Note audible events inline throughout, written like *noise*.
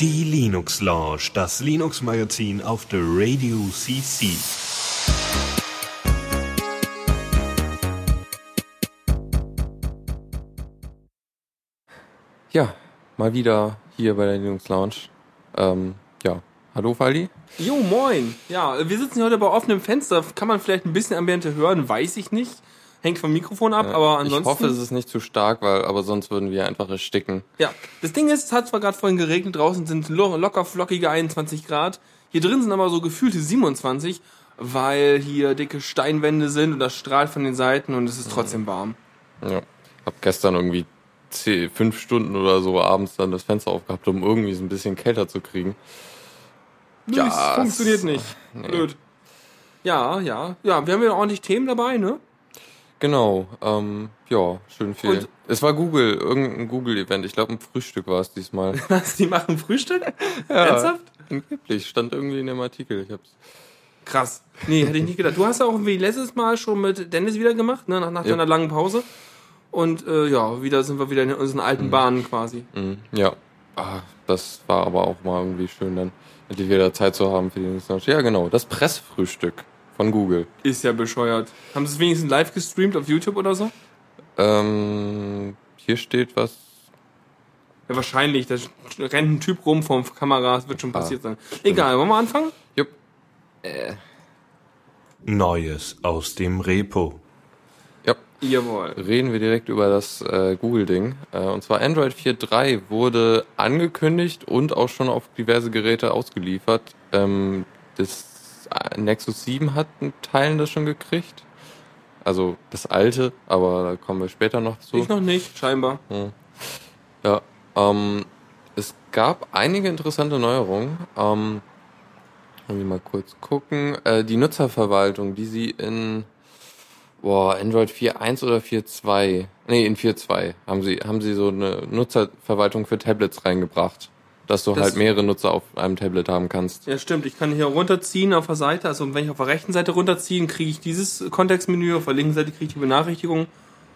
Die Linux Lounge, das Linux Magazin auf der Radio CC. Ja, mal wieder hier bei der Linux Lounge. Ähm, ja, hallo Faldi. Jo, moin. Ja, wir sitzen heute bei offenem Fenster. Kann man vielleicht ein bisschen Ambiente hören, weiß ich nicht. Hängt vom Mikrofon ab, aber ansonsten. Ich hoffe, es ist nicht zu stark, weil aber sonst würden wir einfach ersticken. Ja, das Ding ist, es hat zwar gerade vorhin geregnet, draußen sind lo locker flockige 21 Grad. Hier drin sind aber so gefühlte 27, weil hier dicke Steinwände sind und das strahlt von den Seiten und es ist trotzdem warm. Ja, hab gestern irgendwie zehn, fünf Stunden oder so abends dann das Fenster aufgehabt, um irgendwie so ein bisschen kälter zu kriegen. Ja, das funktioniert nicht. Nee. Blöd. Ja, ja, ja, wir haben ja ordentlich Themen dabei, ne? Genau, ähm, ja, schön viel. Und es war Google, irgendein Google-Event. Ich glaube, ein Frühstück war es diesmal. *laughs* Was, die machen Frühstück? *laughs* ja, Ernsthaft? Angeblich, stand irgendwie in dem Artikel. Ich hab's. Krass. Nee, hätte ich nicht gedacht. Du hast ja auch wie letztes Mal schon mit Dennis wieder gemacht, ne, nach, nach ja. deiner langen Pause. Und äh, ja, wieder sind wir wieder in unseren alten mhm. Bahnen quasi. Mhm. Ja. Ah, das war aber auch mal irgendwie schön, dann endlich wieder Zeit zu haben für die nächste Ja, genau, das Pressfrühstück. Von Google. Ist ja bescheuert. Haben sie es wenigstens live gestreamt auf YouTube oder so? Ähm, hier steht was. Ja, wahrscheinlich. Da rennt ein Typ rum vom Kamera. Das wird schon ah, passiert sein. Egal, wollen wir anfangen? Jupp. Äh. Neues aus dem Repo. Ja. Jawohl. Reden wir direkt über das äh, Google-Ding. Äh, und zwar Android 4.3 wurde angekündigt und auch schon auf diverse Geräte ausgeliefert. Ähm, das Nexus 7 hat einen Teilen das schon gekriegt. Also das alte, aber da kommen wir später noch zu. Ich noch nicht, scheinbar. Hm. Ja, ähm, es gab einige interessante Neuerungen. Ähm, wir mal kurz gucken. Äh, die Nutzerverwaltung, die sie in boah, Android 4.1 oder 4.2, nee, in 4.2 haben sie, haben sie so eine Nutzerverwaltung für Tablets reingebracht dass du das halt mehrere Nutzer auf einem Tablet haben kannst. Ja, stimmt. Ich kann hier runterziehen auf der Seite. Also wenn ich auf der rechten Seite runterziehe, kriege ich dieses Kontextmenü, auf der linken Seite kriege ich die Benachrichtigung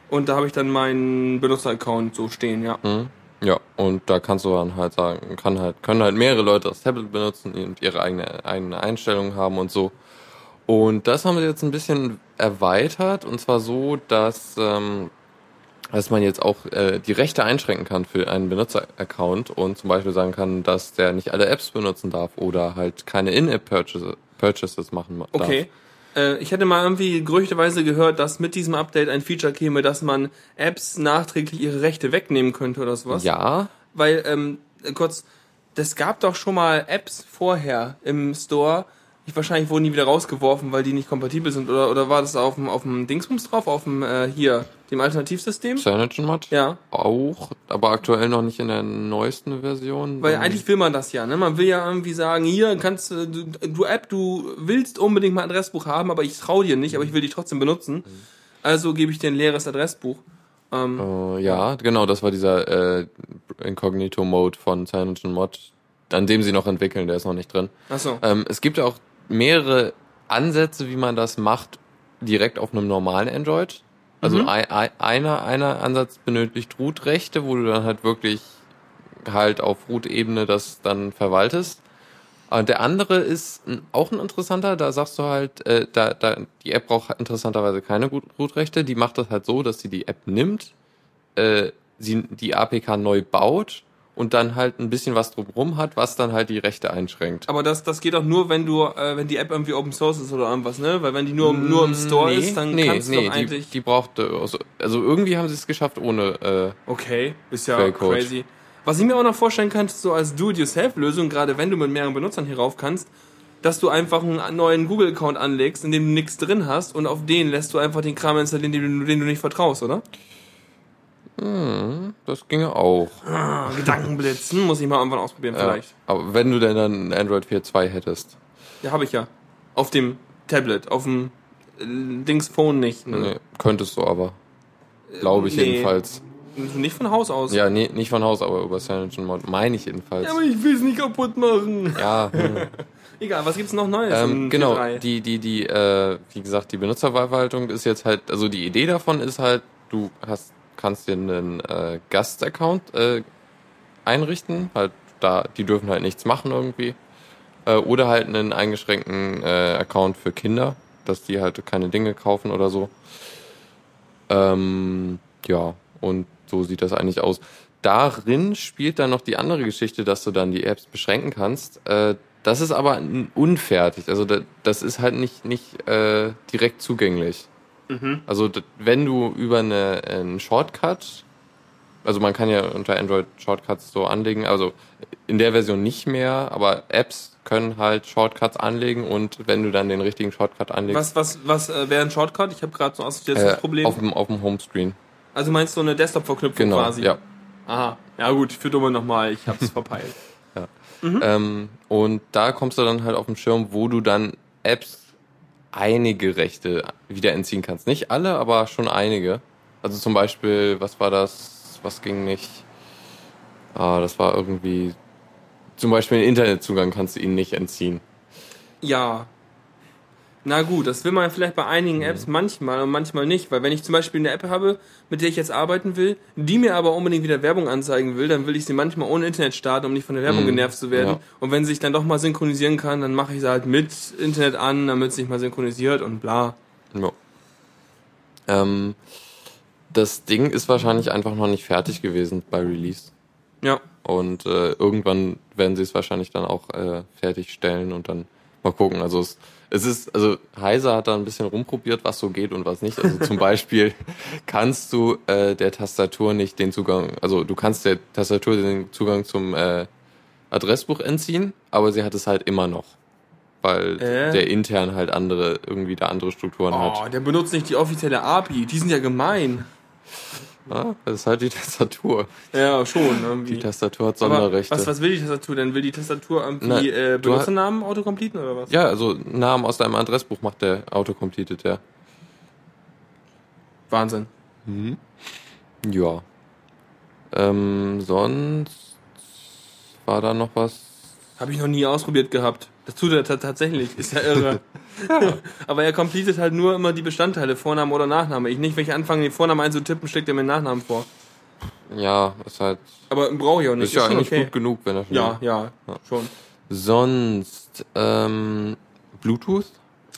und da habe ich dann meinen Benutzer-Account so stehen, ja. Mhm. Ja, und da kannst du dann halt sagen, kann halt, können halt mehrere Leute das Tablet benutzen und ihre eigene, eigene Einstellungen haben und so. Und das haben sie jetzt ein bisschen erweitert und zwar so, dass ähm, dass man jetzt auch äh, die Rechte einschränken kann für einen Benutzeraccount und zum Beispiel sagen kann, dass der nicht alle Apps benutzen darf oder halt keine In-App-Purchases Purchases machen darf. Okay. Äh, ich hätte mal irgendwie gerüchteweise gehört, dass mit diesem Update ein Feature käme, dass man Apps nachträglich ihre Rechte wegnehmen könnte oder sowas. Ja. Weil, ähm, kurz, das gab doch schon mal Apps vorher im Store, wahrscheinlich wurden die wieder rausgeworfen, weil die nicht kompatibel sind. Oder, oder war das auf dem, auf dem Dingsbums drauf? Auf dem, äh, hier, dem Alternativsystem? CyanogenMod? Ja. Auch, aber aktuell noch nicht in der neuesten Version. Weil eigentlich will man das ja, ne? Man will ja irgendwie sagen, hier kannst du, du App, du willst unbedingt mal ein Adressbuch haben, aber ich trau dir nicht, aber ich will dich trotzdem benutzen. Also gebe ich dir ein leeres Adressbuch. Ähm, uh, ja, genau, das war dieser äh, Incognito-Mode von CyanogenMod, an dem sie noch entwickeln, der ist noch nicht drin. Ach so. Ähm, es gibt auch mehrere Ansätze, wie man das macht, direkt auf einem normalen Android. Also mhm. ein, einer, einer Ansatz benötigt Root-Rechte, wo du dann halt wirklich halt auf Root-Ebene das dann verwaltest. Und der andere ist auch ein interessanter, da sagst du halt, äh, da, da, die App braucht interessanterweise keine Root-Rechte, die macht das halt so, dass sie die App nimmt, äh, sie die APK neu baut und dann halt ein bisschen was drumherum hat, was dann halt die Rechte einschränkt. Aber das, das geht auch nur, wenn du, äh, wenn die App irgendwie Open Source ist oder irgendwas, ne? Weil wenn die nur, nur im Store nee, ist, dann nee, kannst nee, du doch eigentlich. Die, die braucht, also, also irgendwie haben sie es geschafft ohne. Äh, okay, ist ja crazy. Was ich mir auch noch vorstellen könnte, so als Do-it-yourself-Lösung, gerade wenn du mit mehreren Benutzern hier rauf kannst, dass du einfach einen neuen Google-Account anlegst, in dem du nichts drin hast und auf den lässt du einfach den Kram installieren, den du, den du nicht vertraust, oder? Hm, das ginge auch. Ah, Gedankenblitzen muss ich mal irgendwann ausprobieren ja, vielleicht. Aber wenn du denn dann Android 4.2 hättest. Ja, habe ich ja. Auf dem Tablet, auf dem äh, Dings Phone nicht. Ne? Nee, könntest du aber. Glaube ich nee. jedenfalls. Nicht von Haus aus. Ja, nee, nicht von Haus, aber über CyanogenMod meine ich jedenfalls. Ja, aber ich will es nicht kaputt machen. Ja. *laughs* Hm. Egal, was gibt's noch Neues? Ähm, genau, die, die, die, äh, wie gesagt, die Benutzerverwaltung ist jetzt halt, also die Idee davon ist halt, du hast kannst dir einen äh, Gast-Account äh, einrichten, halt da, die dürfen halt nichts machen irgendwie. Äh, oder halt einen eingeschränkten äh, Account für Kinder, dass die halt keine Dinge kaufen oder so. Ähm, ja, und so sieht das eigentlich aus. Darin spielt dann noch die andere Geschichte, dass du dann die Apps beschränken kannst. Äh, das ist aber unfertig. Also das ist halt nicht, nicht äh, direkt zugänglich. Mhm. Also wenn du über eine, einen Shortcut, also man kann ja unter Android Shortcuts so anlegen, also in der Version nicht mehr, aber Apps können halt Shortcuts anlegen und wenn du dann den richtigen Shortcut anlegst. Was, was, was äh, wäre ein Shortcut? Ich habe gerade so assoziiertes äh, Problem. Auf dem, auf dem Homescreen. Also meinst du eine Desktop-Verknüpfung genau, quasi? Ja. Aha. Ja gut, für dumme nochmal, ich hab's *laughs* verpeilt. ja. Mhm. Ähm, und da kommst du dann halt auf den Schirm, wo du dann Apps einige Rechte wieder entziehen kannst. Nicht alle, aber schon einige. Also zum Beispiel, was war das? Was ging nicht? Ah, das war irgendwie. Zum Beispiel den Internetzugang kannst du ihnen nicht entziehen. Ja, na gut, das will man vielleicht bei einigen Apps mhm. manchmal und manchmal nicht, weil wenn ich zum Beispiel eine App habe, mit der ich jetzt arbeiten will, die mir aber unbedingt wieder Werbung anzeigen will, dann will ich sie manchmal ohne Internet starten, um nicht von der Werbung mhm. genervt zu werden. Ja. Und wenn sie sich dann doch mal synchronisieren kann, dann mache ich sie halt mit Internet an, damit es sich mal synchronisiert und bla. Ja. Ähm, das Ding ist wahrscheinlich einfach noch nicht fertig gewesen bei Release. Ja. Und äh, irgendwann werden sie es wahrscheinlich dann auch äh, fertigstellen und dann mal gucken. Also es es ist, also Heiser hat da ein bisschen rumprobiert, was so geht und was nicht. Also zum Beispiel *laughs* kannst du äh, der Tastatur nicht den Zugang, also du kannst der Tastatur den Zugang zum äh, Adressbuch entziehen, aber sie hat es halt immer noch. Weil äh? der intern halt andere, irgendwie da andere Strukturen oh, hat. Oh, der benutzt nicht die offizielle API, die sind ja gemein. Ah, das ist halt die *laughs* Tastatur. Ja, schon. Irgendwie. Die Tastatur hat Sonderrechte. was, was will die Tastatur denn? Will die Tastatur irgendwie äh, Benutzernamen autocompleten oder was? Ja, also Namen aus deinem Adressbuch macht der autocompletet, ja. Wahnsinn. Mhm. Ja. Ähm, sonst war da noch was? Habe ich noch nie ausprobiert gehabt. Das tut er tatsächlich. Ist ja irre. *laughs* Aber er completet halt nur immer die Bestandteile, Vorname oder Nachname. Ich nicht, wenn ich anfange, den Vornamen einzutippen, schlägt er mir den Nachnamen vor. Ja, ist halt. Aber brauche ich auch nicht. Ist ja eigentlich okay. gut genug, wenn er schon. Ja, ja, ja, schon. Sonst, ähm, Bluetooth,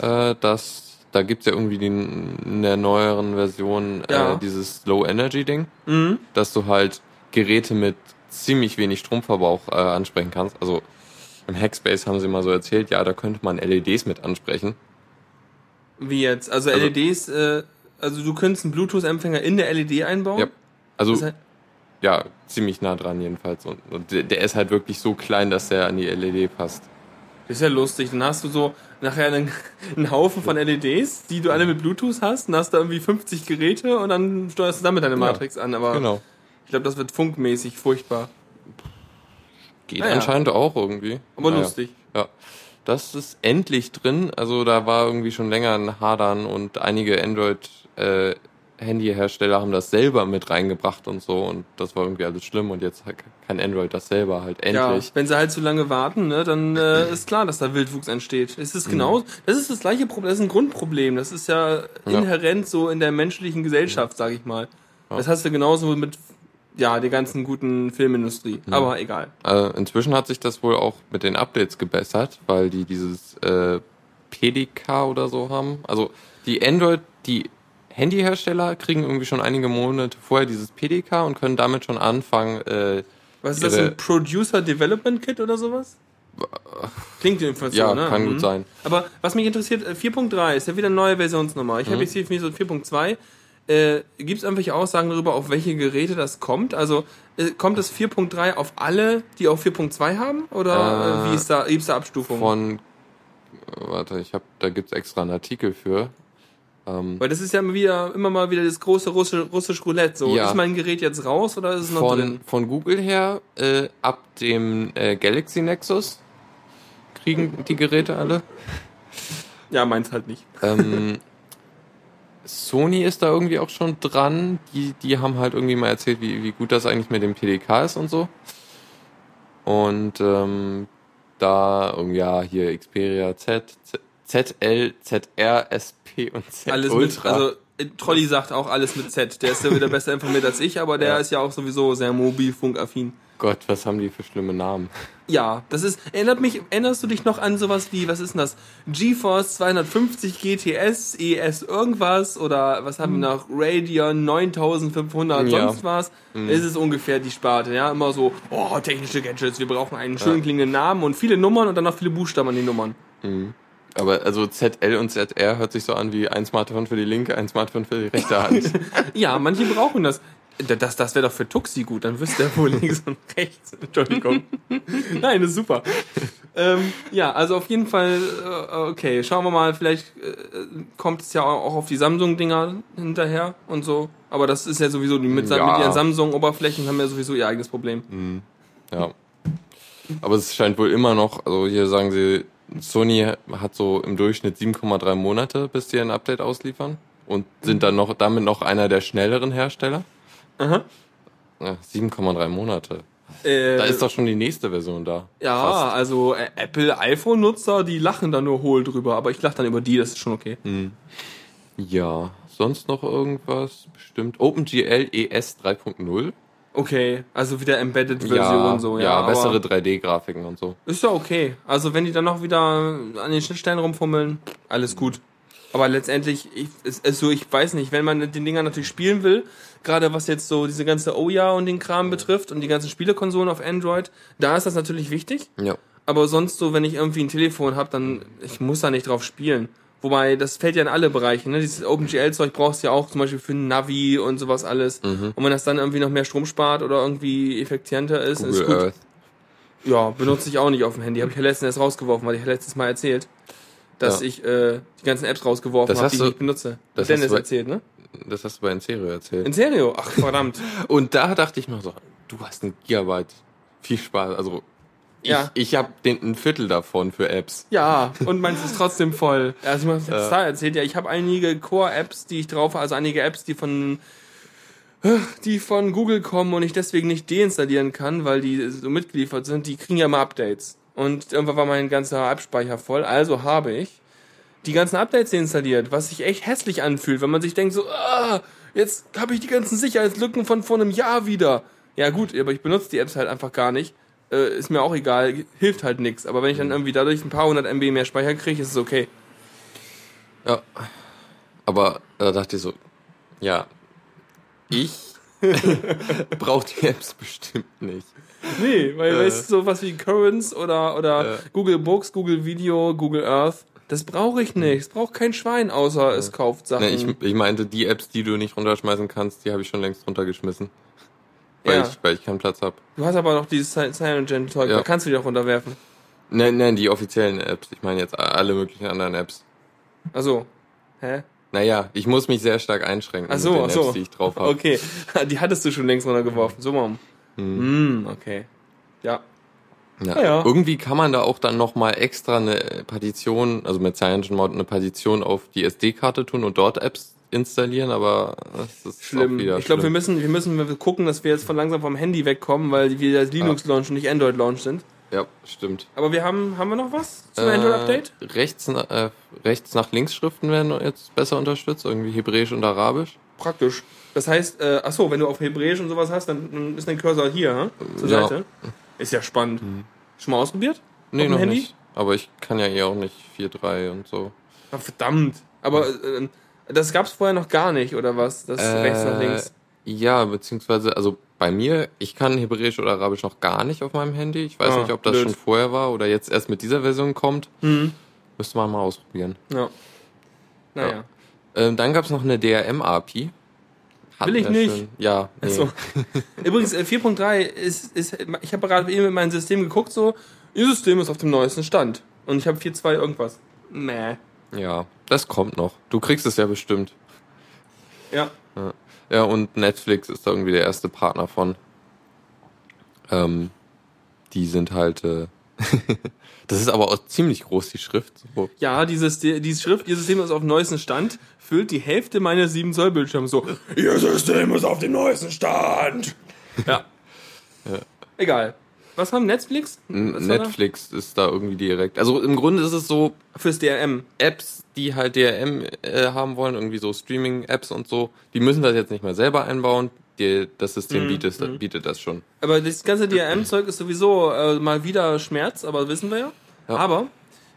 äh, das, da gibt's ja irgendwie die, in der neueren Version äh, ja. dieses Low Energy Ding, mhm. dass du halt Geräte mit ziemlich wenig Stromverbrauch äh, ansprechen kannst. Also im Hackspace haben sie mal so erzählt, ja, da könnte man LEDs mit ansprechen. Wie jetzt? Also, also LEDs, äh, also du könntest einen Bluetooth-Empfänger in der LED einbauen? Ja. Also, das heißt, ja, ziemlich nah dran jedenfalls. Und, und der ist halt wirklich so klein, dass der an die LED passt. Das ist ja lustig. Dann hast du so nachher einen, *laughs* einen Haufen von LEDs, die du alle mit Bluetooth hast, und hast da irgendwie 50 Geräte und dann steuerst du damit deine Matrix ja, an. Aber genau. ich glaube, das wird funkmäßig furchtbar. Geht naja. anscheinend auch irgendwie. Aber naja. lustig. Ja. Das ist endlich drin. Also da war irgendwie schon länger ein Hadern und einige Android äh, Handyhersteller haben das selber mit reingebracht und so und das war irgendwie alles schlimm und jetzt kann Android das selber halt endlich. Ja, wenn sie halt zu lange warten, ne, dann äh, ist klar, dass da Wildwuchs entsteht. Es ist genau, mhm. das ist das gleiche Problem, das ist ein Grundproblem. Das ist ja inhärent ja. so in der menschlichen Gesellschaft, sag ich mal. Ja. Das hast du genauso mit ja, die ganzen guten Filmindustrie. Ja. Aber egal. Also inzwischen hat sich das wohl auch mit den Updates gebessert, weil die dieses äh, PDK oder so haben. Also die Android, die Handyhersteller kriegen irgendwie schon einige Monate vorher dieses PDK und können damit schon anfangen. Äh, Was ist das, ein Producer Development Kit oder sowas? Klingt jedenfalls ja, so, ne? Ja, kann mhm. gut sein. Aber was mich interessiert, 4.3 äh, ist ja wieder eine neue Versionsnummer. Ich mhm. habe jetzt hier so 4.2 äh, Gibt es irgendwelche Aussagen darüber, auf welche Geräte das kommt? Also äh, kommt das 4.3 auf alle, die auch 4.2 haben? Oder äh, wie ist da, gibt's da Abstufungen? Von, warte, ich habe, da gibt's extra einen Artikel für. Ähm, Weil das ist ja immer, wieder, immer mal wieder das große russische, russisch Roulette. So, ja. ist mein Gerät jetzt raus oder ist es noch von, drin? Von Google her, äh, ab dem äh, Galaxy Nexus kriegen die Geräte alle. Ja, meins halt nicht. Ähm, *laughs* Sony ist da irgendwie auch schon dran. Die, die haben halt irgendwie mal erzählt, wie, wie gut das eigentlich mit dem PDK ist und so. Und ähm, da, ja, hier Xperia Z, Z ZL, ZR, SP und Z Alles Ultra. Mit, also Trolli sagt auch alles mit Z. Der ist ja wieder besser informiert als ich, aber der ja. ist ja auch sowieso sehr mobilfunkaffin. Gott, was haben die für schlimme Namen? Ja, das ist, erinnert mich, erinnerst du dich noch an sowas wie, was ist denn das? GeForce 250 GTS, ES irgendwas oder was haben wir hm. noch? Radeon 9500, ja. sonst was? Mhm. Es ist ungefähr die Sparte, ja, immer so, oh, technische Gadgets, wir brauchen einen schön klingenden Namen und viele Nummern und dann noch viele Buchstaben an den Nummern. Mhm. Aber also ZL und ZR hört sich so an wie ein Smartphone für die linke, ein Smartphone für die rechte Hand. *laughs* ja, manche brauchen das. Das, das wäre doch für Tuxi gut, dann wüsste er wohl links und *laughs* rechts. Entschuldigung. Nein, das ist super. Ähm, ja, also auf jeden Fall, äh, okay, schauen wir mal, vielleicht äh, kommt es ja auch auf die Samsung-Dinger hinterher und so. Aber das ist ja sowieso, die mit, ja. mit ihren Samsung-Oberflächen haben ja sowieso ihr eigenes Problem. Mhm. Ja. Aber es scheint wohl immer noch, also hier sagen sie, Sony hat so im Durchschnitt 7,3 Monate, bis die ein Update ausliefern und sind dann noch damit noch einer der schnelleren Hersteller. Aha. Ja, 7,3 Monate. Äh, da ist doch schon die nächste Version da. Ja, fast. also äh, Apple iPhone-Nutzer, die lachen da nur hohl drüber, aber ich lache dann über die, das ist schon okay. Hm. Ja, sonst noch irgendwas? Bestimmt. OpenGL ES 3.0. Okay, also wieder Embedded-Version ja, so, ja. Ja, bessere 3D-Grafiken und so. Ist ja okay. Also wenn die dann noch wieder an den Schnittstellen rumfummeln, alles gut. Aber letztendlich, ich, ist, ist so, ich weiß nicht, wenn man den Dinger natürlich spielen will, gerade was jetzt so diese ganze Oya und den Kram betrifft und die ganzen Spielekonsolen auf Android, da ist das natürlich wichtig. Ja. Aber sonst so, wenn ich irgendwie ein Telefon habe, dann ich muss da nicht drauf spielen. Wobei, das fällt ja in alle Bereiche. Ne? Dieses OpenGL-Zeug brauchst du ja auch zum Beispiel für ein Navi und sowas alles. Mhm. Und wenn das dann irgendwie noch mehr Strom spart oder irgendwie effizienter ist, Google ist gut. Earth. Ja, benutze ich auch nicht auf dem Handy. Habe ich ja letztens erst rausgeworfen, weil ich ja letztes Mal erzählt, dass ja. ich äh, die ganzen Apps rausgeworfen habe, die ich nicht benutze. Das Dennis bei, erzählt, ne? Das hast du bei Inserio erzählt. Inserio? Ach, *laughs* verdammt. und da dachte ich mir so, du hast ein Gigabyte. Viel Spaß. Also ja. Ich, ich habe ein Viertel davon für Apps. Ja, und meins ist trotzdem voll. *laughs* Also ich habe äh. erzählt, ja, ich habe einige Core-Apps, die ich drauf habe, also einige Apps, die von die von Google kommen und ich deswegen nicht deinstallieren kann, weil die so mitgeliefert sind, die kriegen ja immer Updates. Und irgendwann war mein ganzer App-Speicher voll, also habe ich die ganzen Updates deinstalliert, was sich echt hässlich anfühlt, wenn man sich denkt so, ah, jetzt habe ich die ganzen Sicherheitslücken von vor einem Jahr wieder. Ja gut, aber ich benutze die Apps halt einfach gar nicht äh, ist mir auch egal, hilft halt nichts. Aber wenn ich dann irgendwie dadurch ein paar hundert MB mehr Speicher kriege, ist es okay. Ja. Aber da dachte ich so, ja, ich *laughs* *laughs* brauche die Apps bestimmt nicht. Nee, weil äh, weißt du, sowas wie Currents oder, oder äh, Google Books, Google Video, Google Earth, das brauche ich nicht. Es braucht kein Schwein, außer es kauft Sachen. Nee, ich, ich meinte, die Apps, die du nicht runterschmeißen kannst, die habe ich schon längst runtergeschmissen. Weil, ja. ich, weil ich keinen Platz habe. Du hast aber noch dieses CyanogenZeug, ja. da kannst du die auch runterwerfen. Nein, nein, die offiziellen Apps. Ich meine jetzt alle möglichen anderen Apps. Ach so. Hä? Naja, ich muss mich sehr stark einschränken ach so, mit den ach so. Apps, die ich drauf habe. Okay, *laughs* die hattest du schon längst runtergeworfen. So, Mom. Hm. Mm, okay. Ja. Ja, ja. Irgendwie kann man da auch dann nochmal extra eine Partition, also mit CyanogenMod eine Partition auf die SD-Karte tun und dort Apps installieren, aber das ist schlimm. ich glaube, wir müssen, wir müssen gucken, dass wir jetzt von langsam vom Handy wegkommen, weil wir als Linux Launch und nicht Android Launch sind. Ja, stimmt. Aber wir haben, haben wir noch was zum äh, Android-Update? Rechts, äh, rechts nach links Schriften werden jetzt besser unterstützt, irgendwie Hebräisch und Arabisch. Praktisch. Das heißt, äh, ach so, wenn du auf Hebräisch und sowas hast, dann, dann ist dein Cursor hier, hm? zur ja. Seite. Ist ja spannend. Mhm. Schon mal ausprobiert? Nee, noch Handy? nicht. Aber ich kann ja eh auch nicht 4.3 und so. Ach, verdammt. Aber äh, das gab's vorher noch gar nicht, oder was? Das äh, rechts nach links. Ja, beziehungsweise, also bei mir, ich kann Hebräisch oder Arabisch noch gar nicht auf meinem Handy. Ich weiß ah, nicht, ob das blöd. schon vorher war oder jetzt erst mit dieser Version kommt. Mhm. Müsste man mal ausprobieren. Ja. Naja. Ja. Ähm, dann gab's noch eine DRM-API. Will ich nicht. Schön. Ja. Nee. So. *laughs* Übrigens, 4.3 äh, ist, ist, ich habe gerade eben in meinem System geguckt, so, ihr System ist auf dem neuesten Stand. Und ich habe 4.2 irgendwas. Mäh. Ja, das kommt noch. Du kriegst es ja bestimmt. Ja. Ja, ja und Netflix ist da irgendwie der erste Partner von. Ähm, die sind halt. Äh, *laughs* das ist aber auch ziemlich groß, die Schrift. So. Ja, dieses, dieses Schrift, ihr System ist auf dem neuesten Stand, füllt die Hälfte meines 7 Zoll Bildschirms so. Ihr System ist auf dem neuesten Stand. Ja. ja. Egal. Was haben Netflix? Was Netflix ist da irgendwie direkt. Also im Grunde ist es so. Fürs DRM. Apps, die halt DRM äh, haben wollen, irgendwie so Streaming-Apps und so, die müssen das jetzt nicht mehr selber einbauen. Die, das System Mhm, bietet, bietet das schon. Aber das ganze DRM-Zeug ist sowieso äh, mal wieder Schmerz, aber wissen wir ja. Ja. Aber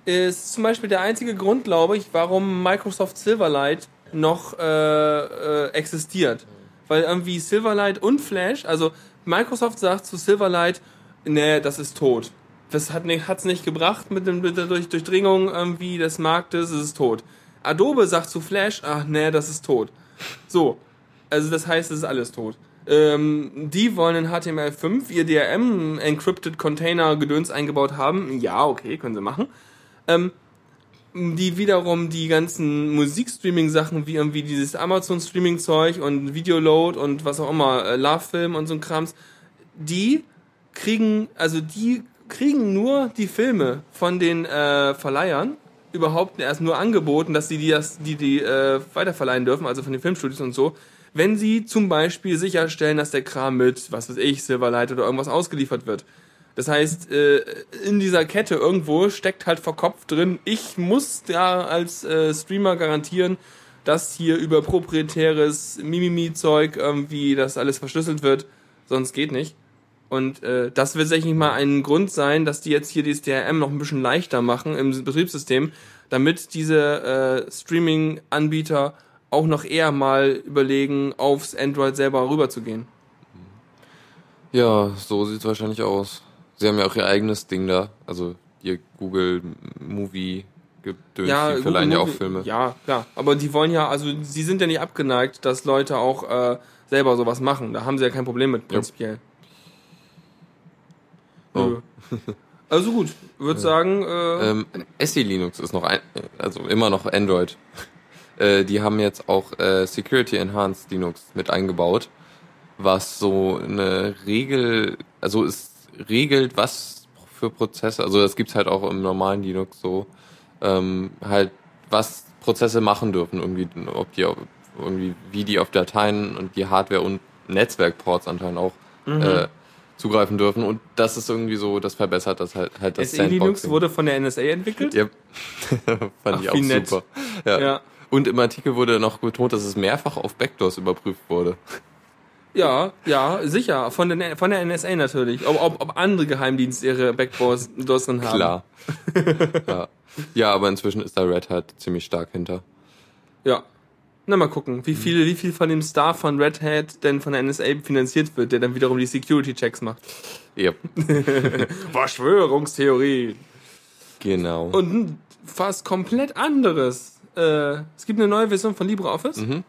ist zum Beispiel der einzige Grund, glaube ich, warum Microsoft Silverlight noch äh, äh, existiert. Weil irgendwie Silverlight und Flash, also Microsoft sagt zu Silverlight, nee, das ist tot. Das hat es nicht gebracht mit, dem, mit der Durch Durchdringung irgendwie des Marktes, es ist tot. Adobe sagt zu Flash, ach nee, das ist tot. So, also das heißt, es ist alles tot. Ähm, die wollen in HTML5 ihr DRM Encrypted Container Gedöns eingebaut haben. Ja, okay, können sie machen. Ähm, die wiederum die ganzen Musikstreaming-Sachen wie irgendwie dieses Amazon-Streaming-Zeug und Videoload und was auch immer, äh, Love-Film und so ein Krams, die kriegen, also die kriegen nur die Filme von den äh, Verleihern überhaupt erst nur angeboten, dass sie die, das, die, die äh, weiterverleihen dürfen, also von den Filmstudios und so, wenn sie zum Beispiel sicherstellen, dass der Kram mit, was weiß ich, Silverlight oder irgendwas ausgeliefert wird. Das heißt, äh, in dieser Kette irgendwo steckt halt verkopft drin, ich muss da als äh, Streamer garantieren, dass hier über proprietäres Mimimi-Zeug irgendwie das alles verschlüsselt wird, sonst geht nicht. Und äh, das wird sicherlich mal ein Grund sein, dass die jetzt hier dieses DRM noch ein bisschen leichter machen im Betriebssystem, damit diese äh, Streaming-Anbieter auch noch eher mal überlegen, aufs Android selber rüberzugehen. Ja, so sieht's wahrscheinlich aus. Sie haben ja auch ihr eigenes Ding da. Also ihr Google Movie gedöns, Ja, die verleihen ja auch Google- Filme. Ja, klar. Aber die wollen ja, also sie sind ja nicht abgeneigt, dass Leute auch äh, selber sowas machen. Da haben sie ja kein Problem mit, prinzipiell. Oh. Nö. Also gut, würde sagen, äh, Ähm, SE Linux ist noch ein, also immer noch Android. Äh, die haben jetzt auch äh, Security Enhanced Linux mit eingebaut, was so eine Regel, also es regelt, was für Prozesse, also das gibt's halt auch im normalen Linux so, ähm, halt was Prozesse machen dürfen, irgendwie, ob die irgendwie, wie die auf Dateien und die Hardware und Netzwerkports anscheinend auch Mhm. äh, zugreifen dürfen und das ist irgendwie so, das verbessert das halt, halt das SE Linux Sandboxing. wurde von der NSA entwickelt. Ja. *laughs* Fand Ach, ich auch super. Ja. Ja. Und im Artikel wurde noch betont, dass es mehrfach auf Backdoors überprüft wurde. Ja, ja, sicher. Von der, von der NSA natürlich. Ob, ob, ob andere Geheimdienste ihre Backdoors Doors drin haben. Klar. *laughs* ja. ja, aber inzwischen ist da Red Hat ziemlich stark hinter. Ja. Na, mal gucken, wie viel, wie viel von dem Star von Red Hat denn von der NSA finanziert wird, der dann wiederum die Security-Checks macht. Ja, *laughs* Verschwörungstheorie. genau. Und fast komplett anderes. Äh, es gibt eine neue Version von LibreOffice. Mhm.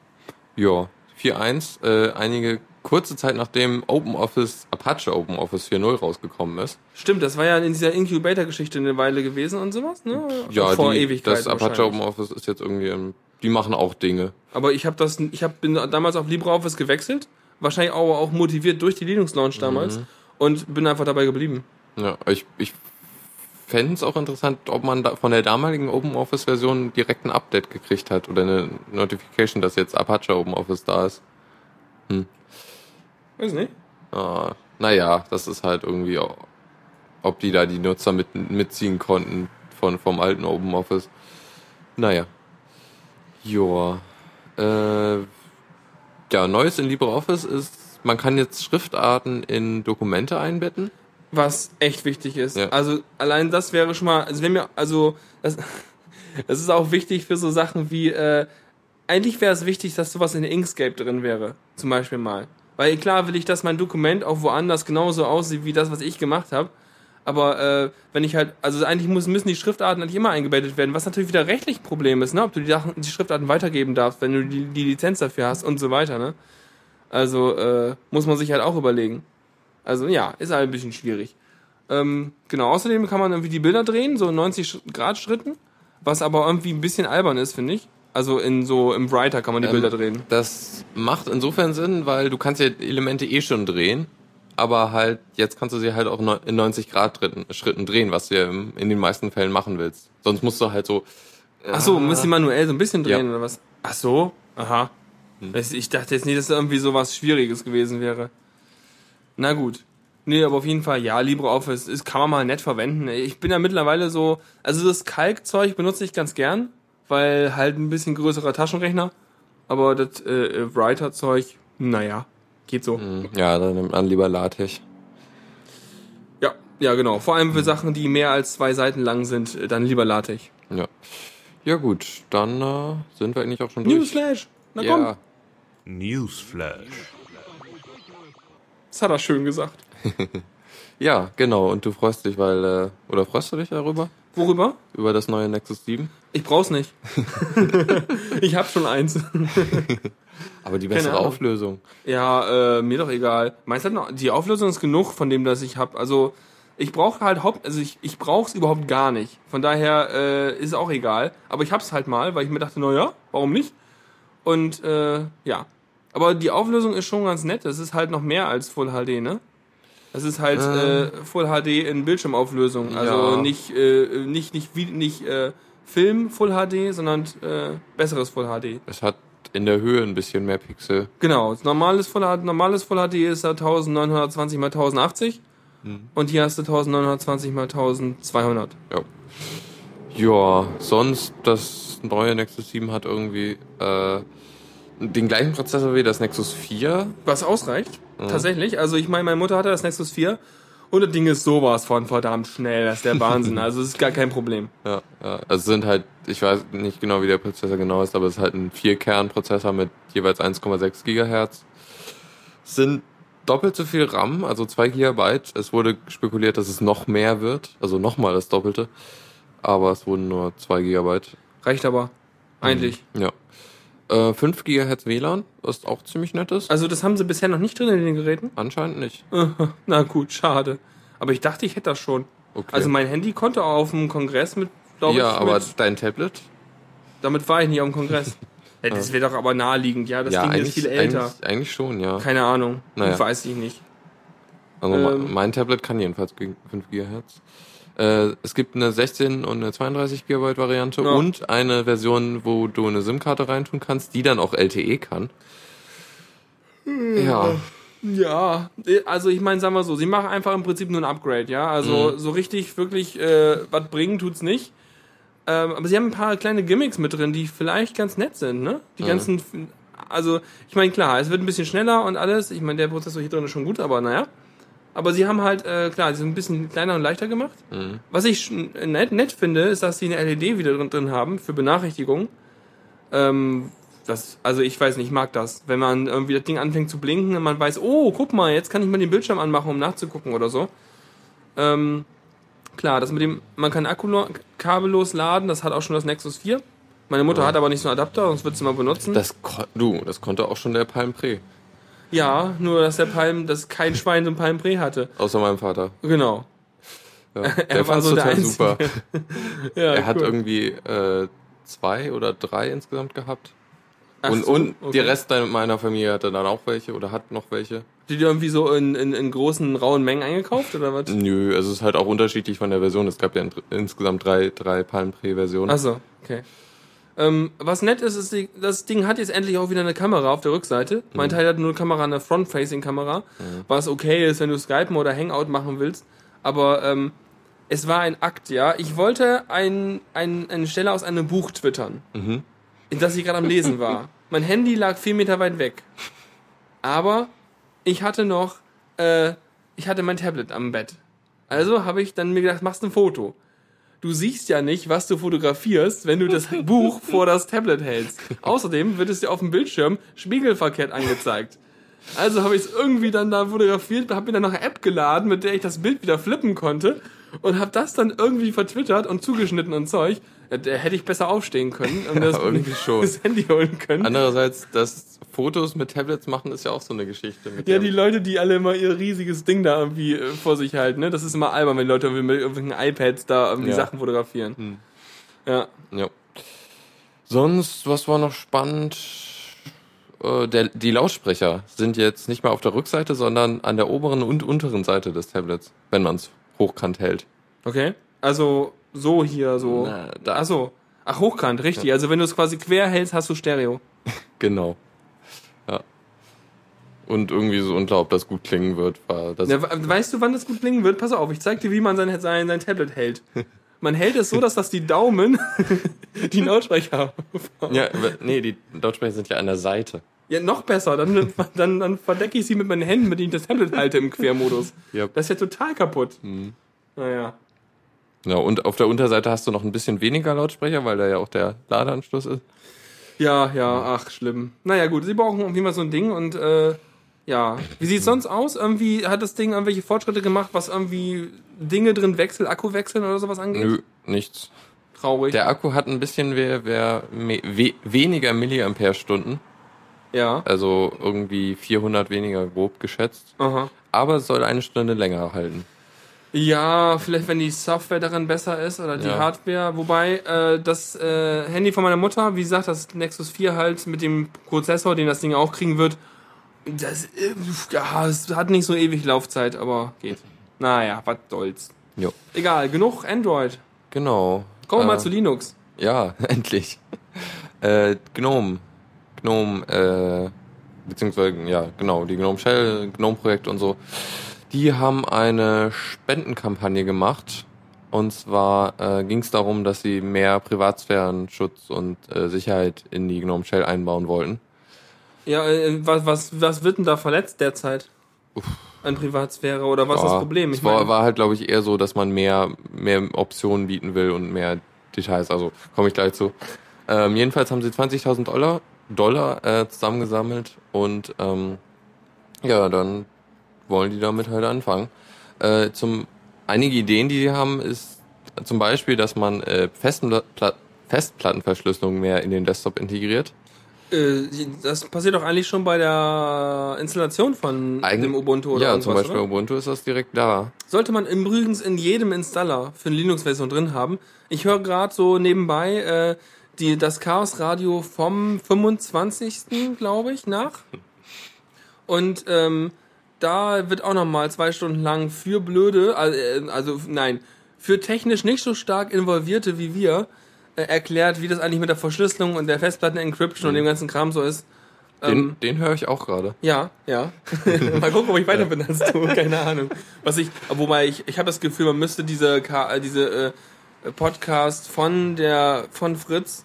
ja, 4.1, äh, einige kurze Zeit nachdem OpenOffice, Apache OpenOffice 4.0 rausgekommen ist. Stimmt, das war ja in dieser Incubator-Geschichte eine Weile gewesen und sowas, ne? Ja, Vor die, Ewigkeit das Apache. OpenOffice ist jetzt irgendwie, im, die machen auch Dinge. Aber ich habe das, ich hab, bin damals auf LibreOffice gewechselt, wahrscheinlich auch, auch motiviert durch die Linux Launch damals Mhm. und bin einfach dabei geblieben. Ja, ich, ich fände es auch interessant, ob man da von der damaligen OpenOffice-Version direkt ein Update gekriegt hat oder eine Notification, dass jetzt Apache OpenOffice da ist. Weiß nicht. Ah, naja, das ist halt irgendwie, auch- ob die da die Nutzer mit, mitziehen konnten von, vom alten OpenOffice. Naja. Joa. Äh, ja, Neues in LibreOffice ist, man kann jetzt Schriftarten in Dokumente einbetten. Was echt wichtig ist. Ja. Also allein das wäre schon mal, also wenn mir, also das, *laughs* das ist auch wichtig für so Sachen wie, äh, eigentlich wäre es wichtig, dass sowas in Inkscape drin wäre, zum Beispiel mal. Weil klar will ich, dass mein Dokument auch woanders genauso aussieht wie das, was ich gemacht habe. Aber äh, wenn ich halt, also eigentlich muss, müssen die Schriftarten eigentlich immer eingebettet werden, was natürlich wieder rechtlich ein Problem ist, ne? Ob du die, Sachen, die Schriftarten weitergeben darfst, wenn du die, die Lizenz dafür hast und so weiter, ne? Also äh, muss man sich halt auch überlegen. Also ja, ist halt ein bisschen schwierig. Ähm, genau, außerdem kann man irgendwie die Bilder drehen, so in 90 Grad Schritten, was aber irgendwie ein bisschen albern ist, finde ich. Also in so im Writer kann man die Ähm, Bilder drehen. Das macht insofern Sinn, weil du kannst ja Elemente eh schon drehen, aber halt jetzt kannst du sie halt auch in 90 Grad Schritten, drehen, was du ja in den meisten Fällen machen willst. Sonst musst du halt so. Ach so, Ah. muss die manuell so ein bisschen drehen Ja. oder was? Ach so, aha. Hm. Ich dachte jetzt nicht, dass da irgendwie so was Schwieriges gewesen wäre. Na gut. Nee, aber auf jeden Fall, ja, LibreOffice ist, kann man mal nett verwenden. Ich bin ja mittlerweile so, also das Kalkzeug benutze ich ganz gern, weil halt ein bisschen größerer Taschenrechner. Aber das äh, Writer-Zeug, naja, geht so. Hm, Ja, dann nimmt man lieber LaTeX. Ja, ja, genau. Vor allem für Sachen, die mehr als zwei Seiten lang sind, äh, dann lieber LaTeX. Ja. Ja gut, dann äh, sind wir eigentlich auch schon durch. Newsflash! Na komm, ja. Newsflash. Das hat er schön gesagt. *laughs* ja, genau. Und du freust dich, weil, äh, oder freust du dich darüber? Worüber? Über das neue Nexus 7? Ich brauch's nicht. *laughs* *laughs* ich hab schon eins. Aber die bessere. Auflösung. Ja, äh, mir doch egal. Meinst du, noch, die Auflösung ist genug von dem, das ich hab. Also ich brauche halt Haupt, also ich, ich brauch's überhaupt gar nicht. Von daher äh, ist auch egal. Aber ich hab's halt mal, weil ich mir dachte, na ja, warum nicht? Und äh, ja. Aber die Auflösung ist schon ganz nett. Das ist halt noch mehr als Full HD, ne? Das ist halt Äh. äh, Full HD in Bildschirmauflösung. Also Ja. nicht, äh, nicht, nicht, wie, nicht äh, Film Full HD, sondern äh, besseres Full HD. Es hat in der Höhe ein bisschen mehr Pixel. Genau, normales Full HD, normales Full HD ist ja 1920 x 1080 und hier hast du 1920 x 1200. Ja. Ja, sonst das neue Nexus 7 hat irgendwie äh, den gleichen Prozessor wie das Nexus 4. Was ausreicht, tatsächlich. Also ich meine, meine Mutter hatte das Nexus 4 und das Ding ist sowas von verdammt schnell, das ist der Wahnsinn. *laughs* also es ist gar kein Problem. Ja, ja. Also es sind halt, ich weiß nicht genau, wie der Prozessor genau ist, aber es ist halt ein Vier-Kern-Prozessor mit jeweils 1,6 Gigahertz. Es sind doppelt so viel RAM, also 2 Gigabyte. Es wurde spekuliert, dass es noch mehr wird, also nochmal das Doppelte. Aber es wurden nur 2 Gigabyte. Reicht aber. Eigentlich. Ja. Äh, 5 Gigahertz WLAN, was auch ziemlich nett ist. Also das haben sie bisher noch nicht drin in den Geräten. Anscheinend nicht. *laughs* Na gut, schade. Aber ich dachte, ich hätte das schon. Okay. Also mein Handy konnte auch auf dem Kongress mit, glaube ja, ich, aber mit, dein Tablet? damit war ich nicht auf dem Kongress. *laughs* Ja, das wäre doch aber naheliegend, ja. Das ja, Ding ist eigentlich, viel älter. eigentlich, eigentlich schon, ja. Keine Ahnung. Naja. Weiß ich nicht. Also Ähm. mein Tablet kann jedenfalls gegen 5 GHz. Äh, es gibt eine 16 und eine 32 GB Variante Ja. und eine Version, wo du eine SIM-Karte reintun kannst, die dann auch LTE kann. Ja, Ja, also ich meine, sagen wir so, sie machen einfach im Prinzip nur ein Upgrade, ja. Also so richtig, wirklich, äh, was bringen tut's nicht. Ähm, aber sie haben ein paar kleine Gimmicks mit drin, die vielleicht ganz nett sind, ne? Die ganzen, also ich meine, klar, es wird ein bisschen schneller und alles. Ich meine, der Prozessor hier drin ist schon gut, aber naja. Aber sie haben halt, äh, klar, sie sind ein bisschen kleiner und leichter gemacht. Was ich nett, nett finde, ist, dass sie eine LED wieder drin, drin haben für Benachrichtigungen. Ähm, das, also ich weiß nicht, ich mag das. Wenn man irgendwie das Ding anfängt zu blinken und man weiß, oh, guck mal, jetzt kann ich mal den Bildschirm anmachen, um nachzugucken oder so. Ähm, klar, das mit dem, man kann Akku lo- kabellos laden, das hat auch schon das Nexus 4. Meine Mutter hat aber nicht so einen Adapter, sonst wird sie mal benutzen. das du, das konnte auch schon der Palm Pre, ja, nur dass der Palm, dass kein Schwein so ein Palm Pre hatte. außer meinem Vater. Genau. Ja, *laughs* Er der war fand's so total super. *laughs* Ja, Er hat cool. irgendwie äh, zwei oder drei insgesamt gehabt. Ach und so, und okay. die Rest meiner Familie hatte dann auch welche oder hat noch welche. Die die irgendwie so in, in, in großen, rauen Mengen eingekauft oder was? Nö, also es ist halt auch unterschiedlich von der Version. Es gab ja in, insgesamt drei, drei Palm Pre-Versionen. Achso, okay. Ähm, was nett ist, ist, das Ding hat jetzt endlich auch wieder eine Kamera auf der Rückseite. Mein Teil hat nur eine Kamera, eine Front-Facing-Kamera, was okay ist, wenn du Skypen oder Hangout machen willst. Aber ähm, es war ein Akt, ja. Ich wollte ein, ein, eine Stelle aus einem Buch twittern, Mhm. in das ich gerade am Lesen war. *laughs* Mein Handy lag vier Meter weit weg. Aber ich hatte noch, äh, ich hatte mein Tablet am Bett. Also habe ich dann mir gedacht, machst ein Foto du siehst ja nicht, was du fotografierst, wenn du das *laughs* Buch vor das Tablet hältst. Außerdem wird es dir auf dem Bildschirm spiegelverkehrt angezeigt. Also habe ich es irgendwie dann da fotografiert, habe mir dann noch eine App geladen, mit der ich das Bild wieder flippen konnte und habe das dann irgendwie vertwittert und zugeschnitten und Zeug. Ja, Da hätte ich besser aufstehen können und *laughs* das, irgendwie schon. *laughs* das Handy holen können. Andererseits, das Fotos mit Tablets machen ist ja auch so eine Geschichte. Ja, die Leute, die alle immer ihr riesiges Ding da irgendwie äh, vor sich halten, ne? Das ist immer albern, wenn Leute mit irgendwelchen iPads da irgendwie Ja. Sachen fotografieren. Ja. Ja. Sonst, was war noch spannend? Äh, Der, die Lautsprecher sind jetzt nicht mehr auf der Rückseite, sondern an der oberen und unteren Seite des Tablets, wenn man es hochkant hält. Okay. Also so hier, so. Na, da- Ach so. Ach, hochkant, richtig. Also wenn du es quasi quer hältst, hast du Stereo. *laughs* Genau. Ja. Und irgendwie so unklar, ob das gut klingen wird. War das Ja, weißt du, wann das gut klingen wird? Pass auf, ich zeig dir, wie man sein, sein, sein Tablet hält. *laughs* Man hält es so, dass das die Daumen *laughs* die Lautsprecher. ja, nee, die Lautsprecher sind ja an der Seite. Ja, noch besser. Dann, dann, dann verdecke ich sie mit meinen Händen, mit denen ich das Tablet halte im Quermodus. Yep. Das ist ja total kaputt. Mhm. Naja. Ja, und auf der Unterseite hast du noch ein bisschen weniger Lautsprecher, weil da ja auch der Ladeanschluss ist. Ja, ja, ach, schlimm. Naja, gut, sie brauchen irgendwie mal so ein Ding und äh, ja. Wie sieht's sonst aus? Irgendwie hat das Ding irgendwelche Fortschritte gemacht, was irgendwie Dinge drin wechseln, Akku wechseln oder sowas angeht? Nö, nichts. Traurig. Der Akku hat ein bisschen wer, wer, we, weniger Milliampere-Stunden. Ja. Also irgendwie 400 weniger grob geschätzt. Aha. Aber soll eine Stunde länger halten. Ja, vielleicht wenn die Software darin besser ist oder die ja. Hardware. Wobei äh, das äh, Handy von meiner Mutter, wie gesagt, das Nexus 4 halt mit dem Prozessor, den das Ding auch kriegen wird, das, äh, ja, es hat nicht so ewig Laufzeit, aber geht. Naja, was soll's. Jo. Egal, genug Android. Genau. Kommen wir äh, mal zu Linux. Ja, *laughs* endlich. äh, Gnome. Gnome, äh, beziehungsweise, ja, genau, die Gnome Shell, Gnome-Projekt und so. Die haben eine Spendenkampagne gemacht. Und zwar äh, ging es darum, dass sie mehr Privatsphärenschutz und äh, Sicherheit in die Gnome Shell einbauen wollten. Ja, äh, was, was, was wird denn da verletzt derzeit? Uff. An Privatsphäre oder was ja, ist das Problem? Ich es war, war halt, glaube ich, eher so, dass man mehr, mehr Optionen bieten will und mehr Details. Also komme ich gleich zu. Ähm, jedenfalls haben sie 20.000 Dollar, Dollar äh, zusammengesammelt und ähm, ja, dann wollen die damit halt anfangen. Äh, zum einige Ideen, die sie haben, ist zum Beispiel, dass man äh, Festplattenverschlüsselung mehr in den Desktop integriert. Äh, das passiert doch eigentlich schon bei der Installation von Eigen dem Ubuntu oder Ja, zum Beispiel oder? Ubuntu ist das direkt da. Sollte man übrigens in jedem Installer für eine Linux-Version drin haben. Ich höre gerade so nebenbei äh, die, das Chaos Radio vom 25. glaube ich nach. Und ähm, da wird auch nochmal zwei Stunden lang für blöde, also, also nein, für technisch nicht so stark Involvierte wie wir äh, erklärt, wie das eigentlich mit der Verschlüsselung und der Festplatten-Encryption mhm. und dem ganzen Kram so ist. Den, ähm, den höre ich auch gerade. Ja, ja. *laughs* Mal gucken, ob ich weiter bin als du. Keine Ahnung. Was ich, wobei ich, ich habe das Gefühl, man müsste diese, äh, diese äh, Podcast von der von Fritz,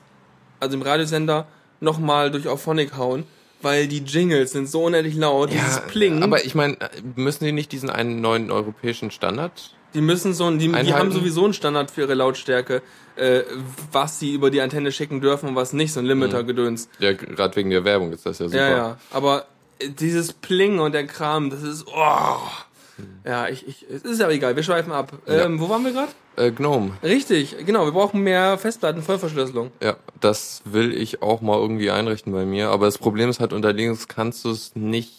also im Radiosender, nochmal durch Auphonic hauen, weil die Jingles sind so unendlich laut. Ja, dieses Pling. Aber ich meine, müssen die nicht diesen einen neuen europäischen Standard die müssen so die, die haben sowieso einen Standard für ihre Lautstärke, äh, was sie über die Antenne schicken dürfen und was nicht, so ein Limiter-Gedöns. Ja, gerade wegen der Werbung ist das ja super. Ja, ja. Aber dieses Pling und der Kram, das ist, oh. Ja, ich, ich, es ist ja egal, wir schweifen ab. Ja. Ähm, wo waren wir gerade? Äh, Gnome. Richtig, genau, wir brauchen mehr Festplatten, Vollverschlüsselung. Ja, das will ich auch mal irgendwie einrichten bei mir. Aber das Problem ist halt, unter Linux kannst du es nicht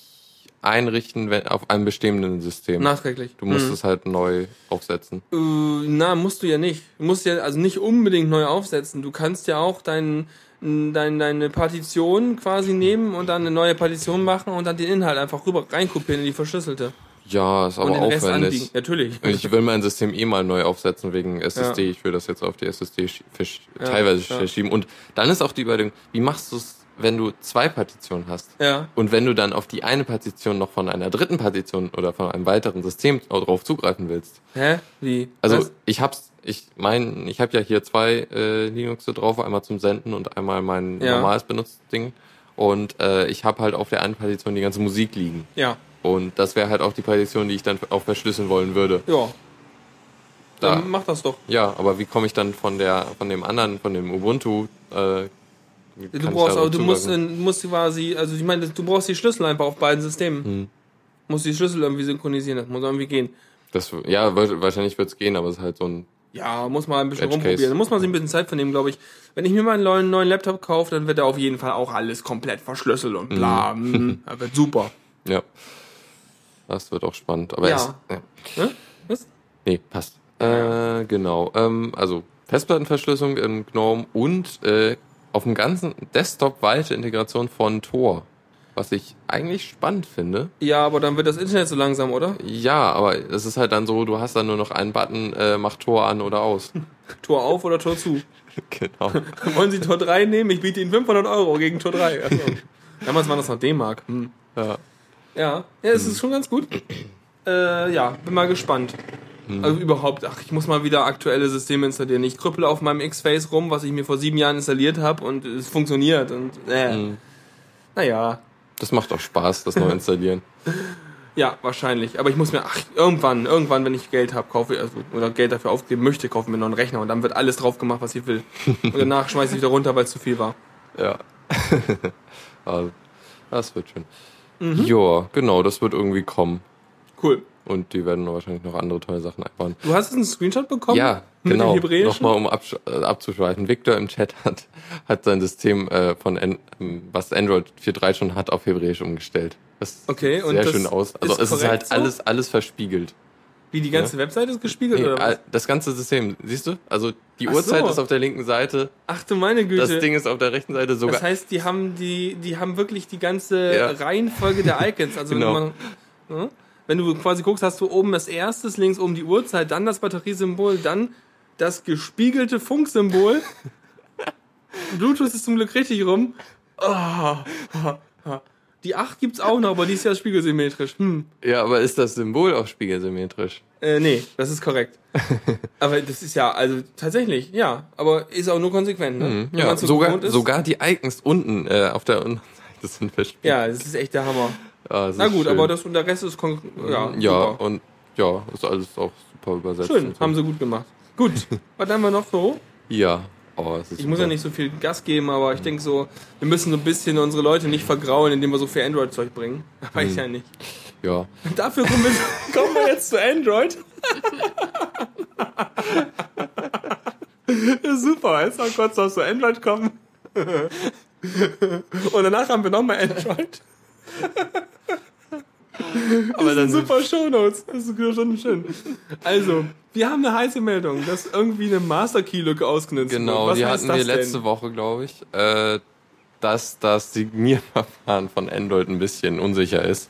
einrichten wenn, auf einem bestehenden System. Nachträglich. Du musst mhm. es halt neu aufsetzen. Äh, na, musst du ja nicht. Du musst ja also nicht unbedingt neu aufsetzen. Du kannst ja auch dein, dein, deine Partition quasi nehmen und dann eine neue Partition machen und dann den Inhalt einfach rüber reinkopieren in die verschlüsselte. Ja, ist aber aufwendig. Natürlich. Ich will mein System eh mal neu aufsetzen wegen SSD. Ja. Ich will das jetzt auf die SSD ja, teilweise ja. verschieben. Und dann ist auch die Überlegung, wie machst du es wenn du zwei Partitionen hast ja. und wenn du dann auf die eine Partition noch von einer dritten Partition oder von einem weiteren System drauf zugreifen willst. Hä? Wie? Also Was? ich hab's, ich mein, ich habe ja hier zwei äh, Linux drauf, einmal zum Senden und einmal mein normales benutztes Ding. Und äh, ich habe halt auf der einen Partition die ganze Musik liegen. Ja. Und das wäre halt auch die Partition, die ich dann auch verschlüsseln wollen würde. Ja. Dann da. mach das doch. Ja, aber wie komme ich dann von der, von dem anderen, von dem Ubuntu äh, Du brauchst auch, du musst, in, musst quasi, also ich meine, du brauchst die Schlüssel einfach auf beiden Systemen. Hm. Musst die Schlüssel irgendwie synchronisieren, das muss irgendwie gehen. Das, ja, wahrscheinlich wird es gehen, aber es ist halt so ein. Ja, muss man ein bisschen rumprobieren. Da muss man sich ein bisschen Zeit vernehmen, glaube ich. Wenn ich mir mal einen neuen, neuen Laptop kaufe, dann wird er auf jeden Fall auch alles komplett verschlüsselt und bla. *laughs* Mhm. Das wird super. Ja. Das wird auch spannend. Aber ja. Es, ja. Hm? Was? Nee, passt. Äh, genau. Ähm, also Festplattenverschlüsselung in GNOME und äh, auf dem ganzen Desktop weite Integration von Tor. Was ich eigentlich spannend finde. Ja, aber dann wird das Internet so langsam, oder? Ja, aber es ist halt dann so, du hast dann nur noch einen Button, äh, mach Tor an oder aus. *laughs* Tor auf oder Tor zu? *laughs* genau. *laughs* Wollen Sie Tor 3 nehmen? Ich biete Ihnen 500 Euro gegen Tor 3. Achso. Damals war das noch D-Mark. Hm. Ja. Ja, ja, es ist schon ganz gut. Äh, ja, bin mal gespannt. Also überhaupt, ach, ich muss mal wieder aktuelle Systeme installieren. Ich krüppel auf meinem X-Face rum, was ich mir vor sieben Jahren installiert habe und es funktioniert. Und äh, Mhm. naja, Das macht auch Spaß, das neu *laughs* installieren. ja, wahrscheinlich. Aber ich muss mir, ach, irgendwann, irgendwann, wenn ich Geld habe, kaufe ich, also, oder Geld dafür aufgeben möchte, kaufe ich mir noch einen Rechner und dann wird alles drauf gemacht, was ich will. *laughs* Und danach schmeiße ich wieder runter, weil es zu viel war. Ja. *laughs* also, das wird schön. Mhm. Ja, genau, das wird irgendwie kommen. Cool. Und die werden wahrscheinlich noch andere tolle Sachen einbauen. Du hast jetzt einen Screenshot bekommen? Ja, genau. Nochmal, um absch äh, abzuschweifen. Victor im Chat hat, hat sein System äh, von An ähm, was Android 4.3 schon hat, auf Hebräisch umgestellt. Das Okay, sieht und sehr schön aus. Also ist es ist halt so? alles, alles verspiegelt. Wie die ganze Webseite ist gespiegelt Nee, oder was? das ganze System, siehst du? Also die Ach Uhrzeit so. ist auf der linken Seite, Ach du meine Güte. das Ding ist auf der rechten Seite sogar. Das heißt, die haben die, die haben wirklich die ganze Ja. Reihenfolge der Icons. *laughs* Also Genau. wenn, man, ja, wenn du quasi guckst, hast du oben das erstes, links oben die Uhrzeit, dann das Batteriesymbol, dann das gespiegelte Funksymbol. *laughs* Bluetooth ist zum Glück richtig rum. Ah. *laughs* Die 8 gibt's auch noch, aber die ist ja spiegelsymmetrisch. Hm. ja, aber ist das Symbol auch spiegelsymmetrisch? Äh, nee, das ist korrekt. *laughs* aber das ist ja, also tatsächlich, ja. Aber ist auch nur konsequent, ne? Wenn Mhm. Ja, so sogar, sogar die Icons unten äh, auf der unteren Seite *laughs* sind verspiegelt. Ja, das ist echt der Hammer. Ah, das Na gut, aber das und der Rest ist kon ja, ja, super. und ja, ist alles auch super übersetzt. schön, so. haben sie gut gemacht. Gut, *laughs* was haben wir noch so? Ja, oh, Ich muss ja nicht so viel Gas geben, aber ich denke so, wir müssen so ein bisschen unsere Leute nicht vergraulen, indem wir so viel Android-Zeug bringen. *laughs* Aber Hm. ich ja nicht. Ja, *laughs* Dafür kommen wir, *laughs* kommen wir jetzt zu Android. Super, jetzt noch kurz noch zu Android kommen. Und danach haben wir nochmal Android. Aber dann Super Shownotes. Das ist schon schön. Also, wir haben eine heiße Meldung, dass irgendwie eine Master Key Lücke ausgenutzt Genau, wird. Was die hatten wir das letzte denn? Woche, glaube ich, äh, dass das Signierverfahren von Android ein bisschen unsicher ist.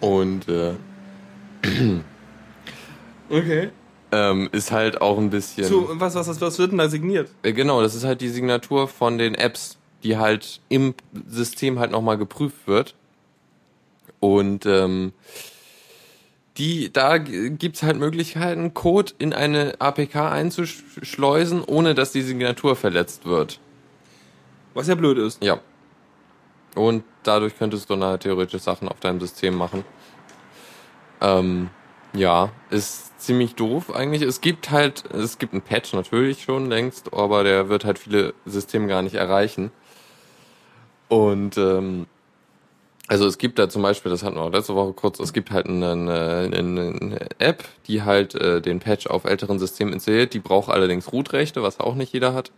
Und äh, *clears throat* Okay. ähm, ist halt auch ein bisschen. Zu, was, was, was, was wird denn da signiert? Äh, Genau, das ist halt die Signatur von den Apps, die halt im System halt nochmal geprüft wird. Und ähm, die, da g- gibt's halt Möglichkeiten, Code in eine APK einzuschleusen, ohne dass die Signatur verletzt wird. Was ja blöd ist. Ja. Und dadurch könntest du dann theoretisch Sachen auf deinem System machen. Ähm, ja, ist ziemlich doof eigentlich. Es gibt halt, es gibt einen Patch natürlich schon längst, aber der wird halt viele Systeme gar nicht erreichen. Und ähm, also es gibt da zum Beispiel, das hatten wir auch letzte Woche kurz, es gibt halt eine, eine, eine App, die halt äh, den Patch auf älteren Systemen installiert. Die braucht allerdings Root-Rechte, was auch nicht jeder hat.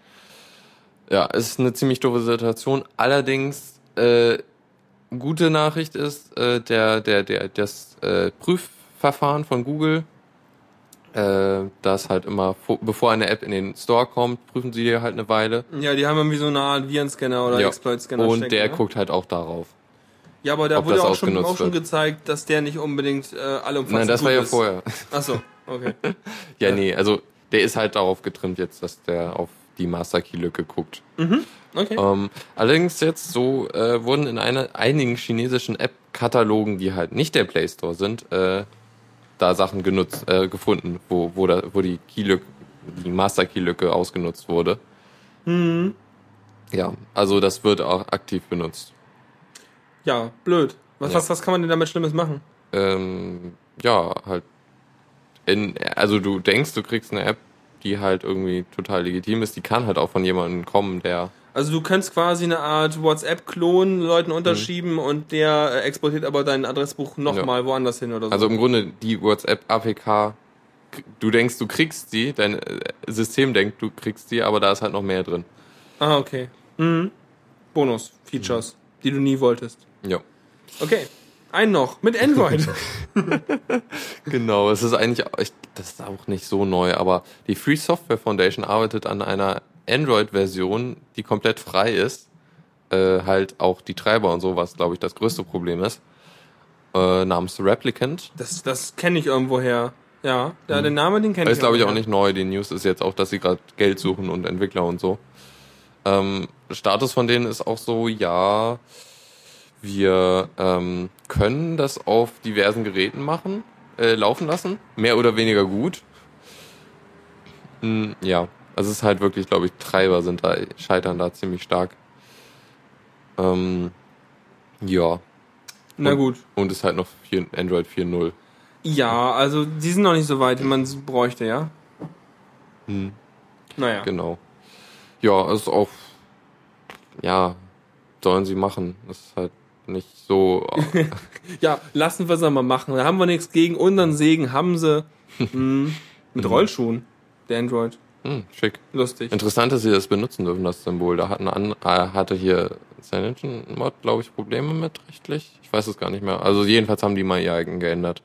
Ja, es ist eine ziemlich doofe Situation. Allerdings, äh, gute Nachricht ist, äh, der, der, der, das äh, Prüfverfahren von Google, äh, das halt immer, vor, bevor eine App in den Store kommt, prüfen sie die halt eine Weile. Ja, die haben irgendwie so eine Art Virenscanner oder Ja. Exploit-Scanner Und der ne? guckt halt auch darauf. Ja, aber da ob wurde auch schon, auch schon gezeigt, dass der nicht unbedingt äh, alle umfassend Nein, das war ja ist. vorher. Achso, okay. *laughs* Ja, nee, also der ist halt darauf getrimmt jetzt, dass der auf die Master Key Lücke guckt. Okay. Ähm, allerdings jetzt so äh, wurden in einer, einigen chinesischen App-Katalogen, die halt nicht der Play Store sind, äh, da Sachen genutzt, äh, gefunden, wo, wo, da, wo die Keylücke, die Master Key Lücke ausgenutzt wurde. Mhm. Ja, also das wird auch aktiv benutzt. Ja, blöd. Was, Ja. was, was kann man denn damit Schlimmes machen? Ähm, ja, halt. In, also du denkst, du kriegst eine App, die halt irgendwie total legitim ist, die kann halt auch von jemandem kommen, der Also du kannst quasi eine Art WhatsApp-Klon Leuten unterschieben und der äh, exportiert aber dein Adressbuch nochmal woanders hin oder so. Also im Grunde die WhatsApp-APK, du denkst, du kriegst die, dein äh, System denkt, du kriegst die, aber da ist halt noch mehr drin. ah, okay. Mhm. Bonus-Features, die du nie wolltest. Ja. Okay. Ein noch mit Android. *laughs* Genau, es ist eigentlich, auch- ich, das ist auch nicht so neu, aber die Free Software Foundation arbeitet an einer Android-Version, die komplett frei ist. Äh, halt auch die Treiber und so, was glaube ich das größte Problem ist. Äh, namens Replicant. das das kenne ich irgendwoher. Ja, ja den Namen, den kenne ich. Ist glaube ich auch nicht neu. Die News ist jetzt auch, dass sie gerade Geld suchen und Entwickler und so. Ähm, Status von denen ist auch so, ja, Wir ähm, können das auf diversen Geräten machen, äh, laufen lassen, mehr oder weniger gut. Hm, ja, also es ist halt wirklich, glaube ich, Treiber sind da, scheitern da ziemlich stark. Ähm, ja. Na und, gut. Und ist halt noch 4, Android 4.0. Ja, also die sind noch nicht so weit, wie man es bräuchte, ja? Hm. Naja. Genau. Ja, ist auch, ja, sollen sie machen. Das ist halt nicht so. *laughs* ja, lassen wir es mal machen. Da haben wir nichts gegen. Unseren Segen haben sie. Hm. Mit Mhm. Rollschuhen. Der Android. Hm, schick. Lustig. Interessant, dass sie das benutzen dürfen, das Symbol. Da hatten an, äh, hatte hier CyanogenMod, glaube ich, Probleme mit rechtlich. Ich weiß es gar nicht mehr. Also jedenfalls haben die mal ihr eigen geändert.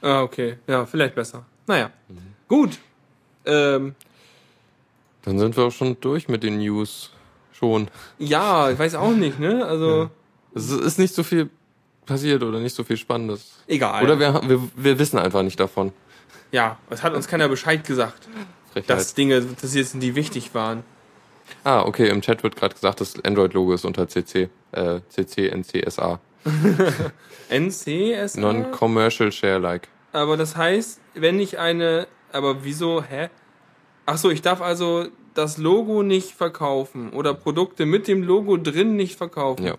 Ah, okay. Ja, vielleicht besser. Naja. Mhm. Gut. Ähm, Dann sind wir auch schon durch mit den News. Schon. ja, ich weiß auch nicht, ne? Also, Es ist nicht so viel passiert oder nicht so viel Spannendes. egal. Oder wir, wir, wir wissen einfach nicht davon. ja, es hat uns keiner Bescheid gesagt, Frechheit. dass Dinge passiert sind, die wichtig waren. ah, okay, im Chat wird gerade gesagt, das Android-Logo ist unter CC. Äh, CC, NCSA. *laughs* NCSA? Non-Commercial Share-like. Aber das heißt, wenn ich eine. Aber wieso? Hä? Ach so, ich darf also das Logo nicht verkaufen oder Produkte mit dem Logo drin nicht verkaufen. Ja.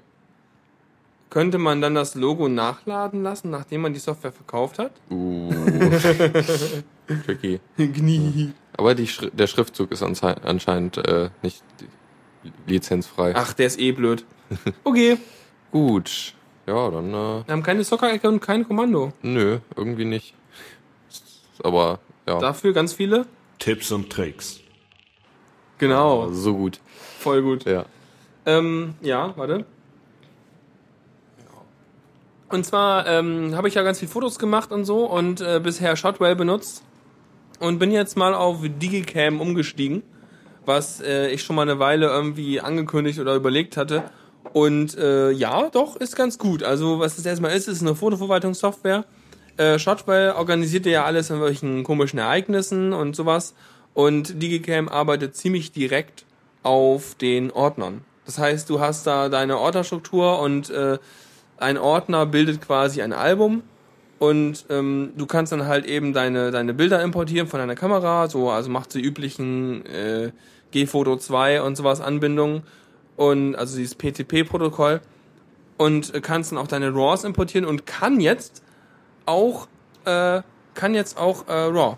Könnte man dann das Logo nachladen lassen, nachdem man die Software verkauft hat? Uh. *laughs* Tricky. Gnie. Aber die Schri der Schriftzug ist anschei- anscheinend äh, nicht lizenzfrei. Ach, der ist eh blöd. Okay. Gut. Ja, dann, äh, Wir haben keine Soccer-Ecke und kein Kommando. nö, irgendwie nicht. Aber, ja, Dafür ganz viele? Tipps und Tricks. Genau. so gut. Voll gut. Ja. Ähm, ja, warte. Und zwar ähm, habe ich ja ganz viel Fotos gemacht und so und äh, bisher Shotwell benutzt und bin jetzt mal auf Digicam umgestiegen, was äh, ich schon mal eine Weile irgendwie angekündigt oder überlegt hatte. Und äh, ja, doch, ist ganz gut. Also was es erstmal ist, ist eine Fotoverwaltungssoftware. Äh, Shotwell organisiert ja alles an welchen komischen Ereignissen und sowas. Und Digicam arbeitet ziemlich direkt auf den Ordnern. Das heißt, du hast da deine Ordnerstruktur und äh, ein Ordner bildet quasi ein Album und ähm, du kannst dann halt eben deine, deine Bilder importieren von deiner Kamera, so, also macht die üblichen äh, G-Photo 2 und sowas Anbindungen und also dieses PTP-Protokoll und äh, kannst dann auch deine RAWs importieren und kann jetzt auch äh, kann jetzt auch äh, RAW.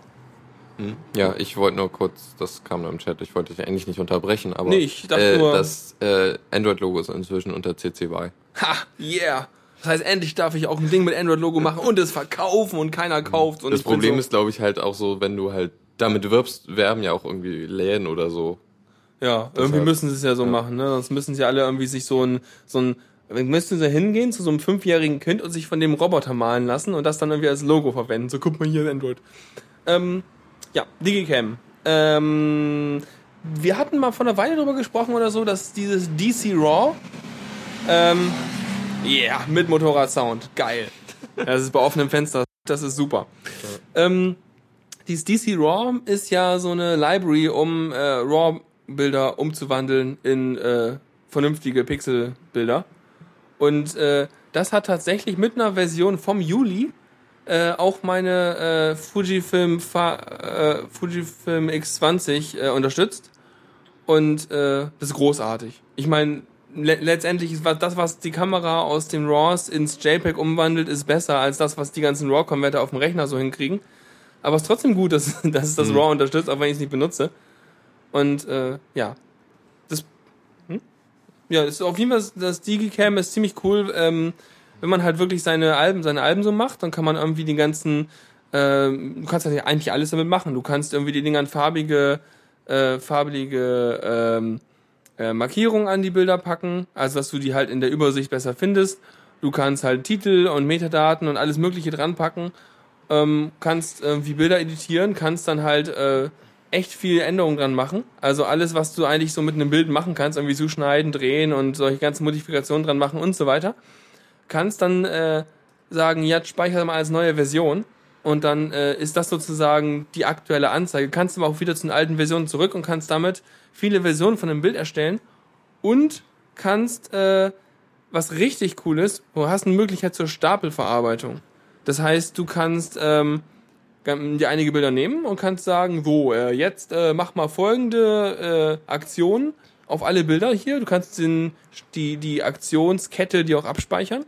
Hm. Ja, ich wollte nur kurz, das kam nur im Chat, ich wollte dich eigentlich nicht unterbrechen, aber Nee, ich dachte äh, nur- das äh, Android-Logo ist inzwischen unter CC BY. Ha, yeah. Das heißt, endlich darf ich auch ein Ding mit Android-Logo machen und es verkaufen und keiner kauft. Und Das Problem so, ist, glaube ich, halt auch so, wenn du halt damit wirbst, werben ja auch irgendwie Läden oder so. Ja, irgendwie Deshalb- müssen sie es ja so machen, ne? Sonst müssen sie alle irgendwie sich so ein, so ein, müssten sie hingehen zu so einem fünfjährigen Kind und sich von dem Roboter malen lassen und das dann irgendwie als Logo verwenden. So, guck mal hier, Android. Ähm, ja, Digicam. Ähm, wir hatten mal vor einer Weile drüber gesprochen oder so, dass dieses DC RAW, ähm, yeah, mit Motorradsound. Geil. Das ist bei offenem Fenster. Das ist super. Ähm, dieses DC RAW ist ja so eine Library, um äh, RAW-Bilder umzuwandeln in äh, vernünftige Pixelbilder. Und äh, das hat tatsächlich mit einer Version vom Juli äh, auch meine äh, Fujifilm, Fa äh, Fujifilm X20 äh, unterstützt. Und äh, das ist großartig. Ich meine, le letztendlich ist was, das, was die Kamera aus den RAWs ins JPEG umwandelt, ist besser als das, was die ganzen RAW-Konverter auf dem Rechner so hinkriegen. Aber es ist trotzdem gut, *laughs* dass, dass es das RAW unterstützt, auch wenn ich es nicht benutze. Und äh, ja. Das. Hm? Ja, ist auf jeden Fall das Digicam ist ziemlich cool. Ähm, wenn man halt wirklich seine Alben, seine Alben so macht, dann kann man irgendwie die ganzen, ähm, du kannst ja eigentlich alles damit machen. Du kannst irgendwie die Dinger an farbige, äh, farbige ähm, äh, Markierungen an die Bilder packen, also dass du die halt in der Übersicht besser findest. Du kannst halt Titel und Metadaten und alles Mögliche dran packen, ähm, kannst irgendwie Bilder editieren, kannst dann halt äh, echt viel Änderungen dran machen. Also alles, was du eigentlich so mit einem Bild machen kannst, irgendwie zuschneiden, drehen und solche ganzen Modifikationen dran machen und so weiter. Kannst dann äh, sagen, ja, speicher mal als neue Version und dann äh, ist das sozusagen die aktuelle Anzeige. Kannst aber auch wieder zu den alten Versionen zurück und kannst damit viele Versionen von einem Bild erstellen und kannst äh, was richtig cool ist, du hast eine Möglichkeit zur Stapelverarbeitung. Das heißt, du kannst ähm, dir einige Bilder nehmen und kannst sagen, wo, äh, jetzt äh, mach mal folgende äh, Aktion auf alle Bilder hier. Du kannst den, die, die Aktionskette dir auch abspeichern.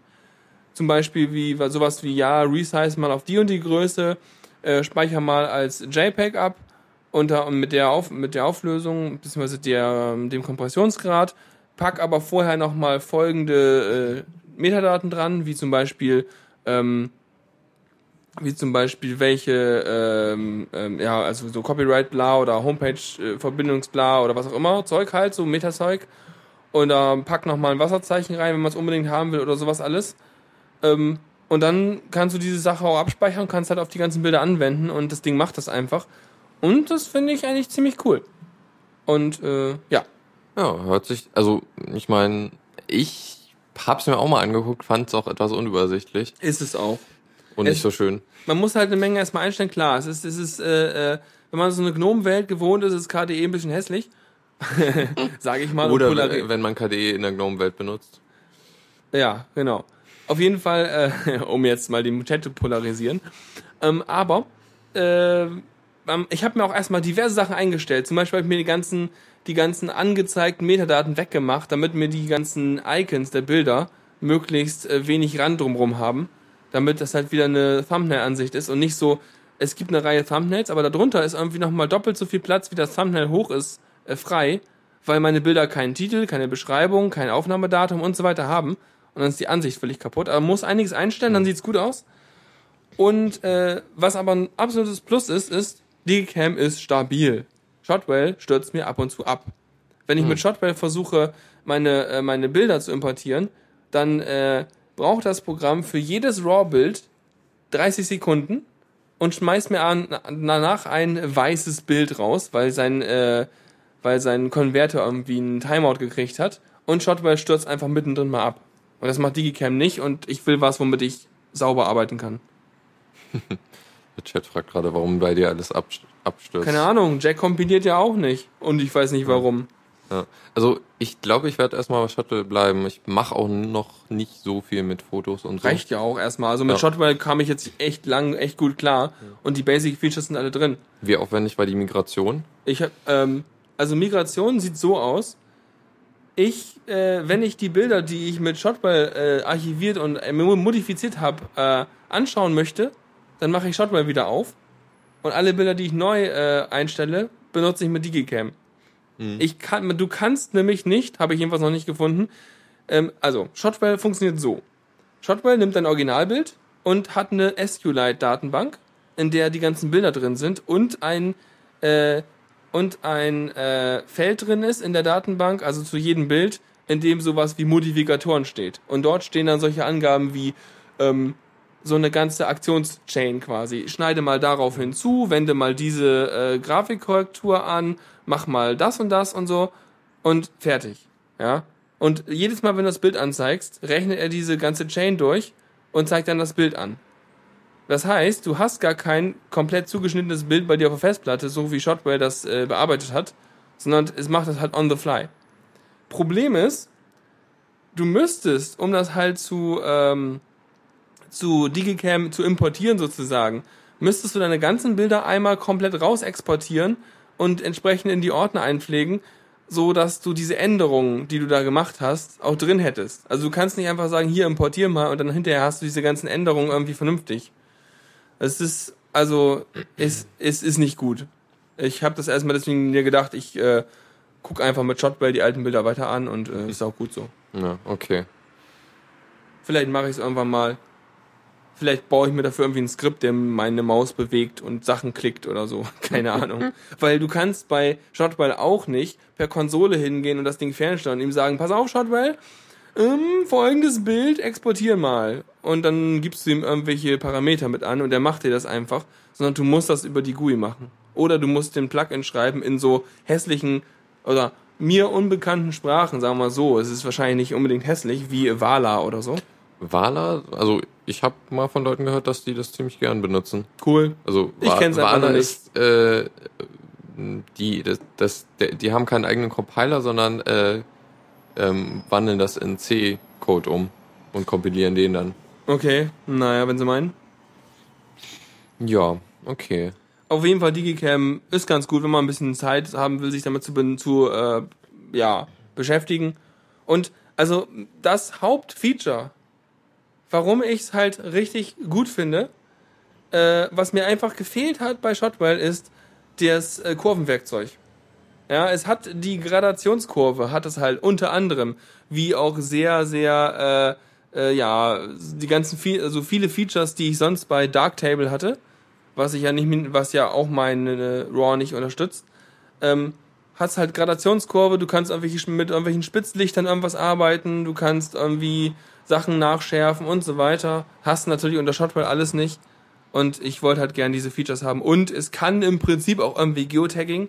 Zum Beispiel wie sowas wie, ja, resize mal auf die und die Größe, äh, speicher mal als JPEG ab unter, mit, der auf, mit der Auflösung, beziehungsweise der, dem Kompressionsgrad, pack aber vorher nochmal folgende äh, Metadaten dran, wie zum Beispiel ähm, wie zum Beispiel welche, ähm, ähm, ja, also so Copyright bla oder Homepage äh, Verbindungsbla oder was auch immer, Zeug halt, so Metazeug. Und da ähm, pack nochmal ein Wasserzeichen rein, wenn man es unbedingt haben will oder sowas alles. Ähm, und dann kannst du diese Sache auch abspeichern und kannst halt auf die ganzen Bilder anwenden und das Ding macht das einfach. Und das finde ich eigentlich ziemlich cool. Und äh, ja. Ja, hört sich, also ich meine, ich hab's mir auch mal angeguckt, fand es auch etwas unübersichtlich. Ist es auch. Und es, nicht so schön. Man muss halt eine Menge erstmal einstellen, klar. Es ist, es ist, äh, äh, wenn man so eine Gnome-Welt gewohnt ist, ist KDE ein bisschen hässlich. *laughs* Sage ich mal. Oder wenn, wenn man KDE in der Gnome-Welt benutzt. Ja, genau. Auf jeden Fall, äh, *laughs* um jetzt mal die Chat zu polarisieren. Ähm, aber äh, ich habe mir auch erstmal diverse Sachen eingestellt. Zum Beispiel habe ich mir die ganzen, die ganzen angezeigten Metadaten weggemacht, damit mir die ganzen Icons der Bilder möglichst äh, wenig Rand drumherum haben damit das halt wieder eine Thumbnail-Ansicht ist und nicht so, es gibt eine Reihe Thumbnails, aber darunter ist irgendwie nochmal doppelt so viel Platz, wie das Thumbnail hoch ist, äh, frei, weil meine Bilder keinen Titel, keine Beschreibung, kein Aufnahmedatum und so weiter haben. Und dann ist die Ansicht völlig kaputt. Aber man muss einiges einstellen, dann sieht's gut aus. Und äh, was aber ein absolutes Plus ist, ist, die Cam ist stabil. Shotwell stürzt mir ab und zu ab. Wenn ich hm. mit Shotwell versuche, meine, äh, meine Bilder zu importieren, dann äh, braucht das Programm für jedes RAW-Bild 30 Sekunden und schmeißt mir an, danach ein weißes Bild raus, weil sein, äh, weil sein Konverter irgendwie einen Timeout gekriegt hat und Shotwell stürzt einfach mittendrin mal ab. Und das macht Digicam nicht und ich will was, womit ich sauber arbeiten kann. *laughs* Der Chat fragt gerade, warum bei dir alles abstürzt. Keine Ahnung, Jack kompiliert ja auch nicht. Und ich weiß nicht warum. Ja. Also ich glaube, ich werde erstmal bei Shuttle bleiben. Ich mache auch noch nicht so viel mit Fotos und so. Reicht ja auch erstmal. Also mit ja. Shotwell kam ich jetzt echt lang, echt gut klar. Ja. Und die Basic Features sind alle drin. Wie aufwendig war die Migration? Ich hab, ähm, also Migration sieht so aus. Ich, äh, wenn ich die Bilder, die ich mit Shotwell äh, archiviert und äh, modifiziert habe, äh, anschauen möchte, dann mache ich Shotwell wieder auf. Und alle Bilder, die ich neu äh, einstelle, benutze ich mit Digicam. Mhm. Ich kann, du kannst nämlich nicht, habe ich jedenfalls noch nicht gefunden. Ähm, also, Shotwell funktioniert so. Shotwell nimmt ein Originalbild und hat eine SQLite-Datenbank, in der die ganzen Bilder drin sind und ein äh, und ein äh, Feld drin ist in der Datenbank, also zu jedem Bild, in dem sowas wie Modifikatoren steht. Und dort stehen dann solche Angaben wie ähm, so eine ganze Aktionschain quasi. Schneide mal darauf hinzu, wende mal diese äh, Grafikkorrektur an, mach mal das und das und so und fertig. Ja. Und jedes Mal, wenn du das Bild anzeigst, rechnet er diese ganze Chain durch und zeigt dann das Bild an. Das heißt, du hast gar kein komplett zugeschnittenes Bild bei dir auf der Festplatte, so wie Shotwell das äh, bearbeitet hat, sondern es macht das halt on the fly. Problem ist, du müsstest, um das halt zu ähm, zu Digicam zu importieren sozusagen, müsstest du deine ganzen Bilder einmal komplett raus exportieren und entsprechend in die Ordner einpflegen, so dass du diese Änderungen, die du da gemacht hast, auch drin hättest. Also du kannst nicht einfach sagen, hier importier mal und dann hinterher hast du diese ganzen Änderungen irgendwie vernünftig. Es ist also es, es ist nicht gut. Ich habe das erstmal deswegen mir gedacht, ich äh, guck einfach mit Shotwell die alten Bilder weiter an und äh, ist auch gut so. Ja, okay. Vielleicht mache ich es irgendwann mal. Vielleicht baue ich mir dafür irgendwie ein Skript, der meine Maus bewegt und Sachen klickt oder so. *laughs* Keine Ahnung. *laughs* Weil du kannst bei Shotwell auch nicht per Konsole hingehen und das Ding fernsteuern und ihm sagen, pass auf, Shotwell, ähm, folgendes Bild, exportier mal. Und dann gibst du ihm irgendwelche Parameter mit an und er macht dir das einfach. Sondern du musst das über die GUI machen. Oder du musst den Plugin schreiben in so hässlichen oder mir unbekannten Sprachen, sagen wir mal so. Es ist wahrscheinlich nicht unbedingt hässlich, wie Vala oder so. Vala, also ich habe mal von Leuten gehört, dass die das ziemlich gern benutzen. Cool. Also ich kenn's Vala ist äh, die das, das die haben keinen eigenen Compiler, sondern äh, ähm, wandeln das in C Code um und kompilieren den dann. Okay, naja, wenn sie meinen. Ja, okay. Auf jeden Fall, Digicam ist ganz gut, wenn man ein bisschen Zeit haben will, sich damit zu, zu äh, ja, beschäftigen. Und also das Hauptfeature, warum ich es halt richtig gut finde, äh, was mir einfach gefehlt hat bei Shotwell, ist das äh, Kurvenwerkzeug. Ja, es hat die Gradationskurve, hat es halt unter anderem, wie auch sehr, sehr, äh, äh, ja, die ganzen, also viele Features, die ich sonst bei Darktable hatte, was ich ja nicht, was ja auch meine RAW nicht unterstützt, ähm, hast halt Gradationskurve, du kannst irgendwelche, mit irgendwelchen Spitzlichtern irgendwas arbeiten, du kannst irgendwie Sachen nachschärfen und so weiter. Hast natürlich unter Shotwell alles nicht. Und ich wollte halt gern diese Features haben. Und es kann im Prinzip auch irgendwie Geotagging,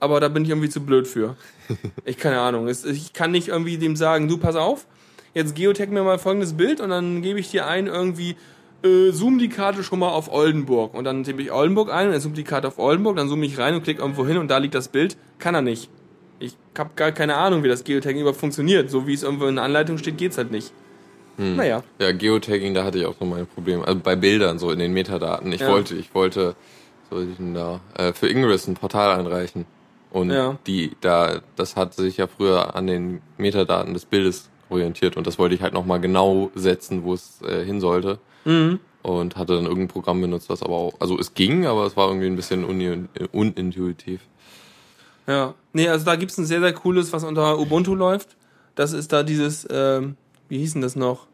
aber da bin ich irgendwie zu blöd für. *laughs* Ich keine Ahnung. Ich kann nicht irgendwie dem sagen, du pass auf, jetzt geotag mir mal folgendes Bild und dann gebe ich dir ein irgendwie äh, zoom die Karte schon mal auf Oldenburg. Und dann tippe ich Oldenburg ein und dann zoom die Karte auf Oldenburg, dann zoome ich rein und klicke irgendwo hin und da liegt das Bild. Kann er nicht. Ich habe gar keine Ahnung, wie das Geotagging überhaupt funktioniert. So wie es irgendwo in der Anleitung steht, geht's halt nicht. Hm. Naja. Ja, Geotagging, da hatte ich auch noch mein Problem. Also bei Bildern, so in den Metadaten. Ich ja. wollte, ich wollte, soll ich denn da, äh, für Ingress ein Portal einreichen. Und ja. die, da, das hat sich ja früher an den Metadaten des Bildes orientiert und das wollte ich halt nochmal genau setzen, wo es äh, hin sollte. Mhm. Und hatte dann irgendein Programm benutzt, was aber auch, also es ging, aber es war irgendwie ein bisschen un unintuitiv. Ja, nee, also da gibt's ein sehr, sehr cooles, was unter Ubuntu läuft. Das ist da dieses, ähm, wie hieß denn das noch?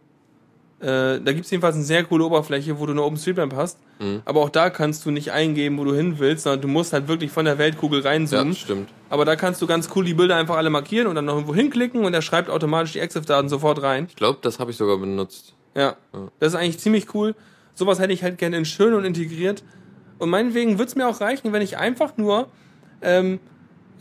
Äh, da gibt's jedenfalls eine sehr coole Oberfläche, wo du eine OpenStreetMap hast. Mhm. Aber auch da kannst du nicht eingeben, wo du hin willst, sondern du musst halt wirklich von der Weltkugel reinzoomen. Ja, stimmt. Aber da kannst du ganz cool die Bilder einfach alle markieren und dann noch irgendwo hinklicken und er schreibt automatisch die EXIF-Daten sofort rein. Ich glaube, das habe ich sogar benutzt. Ja, ja, das ist eigentlich ziemlich cool. Sowas hätte ich halt gerne in schön und integriert. Und meinetwegen würde es mir auch reichen, wenn ich einfach nur, ähm,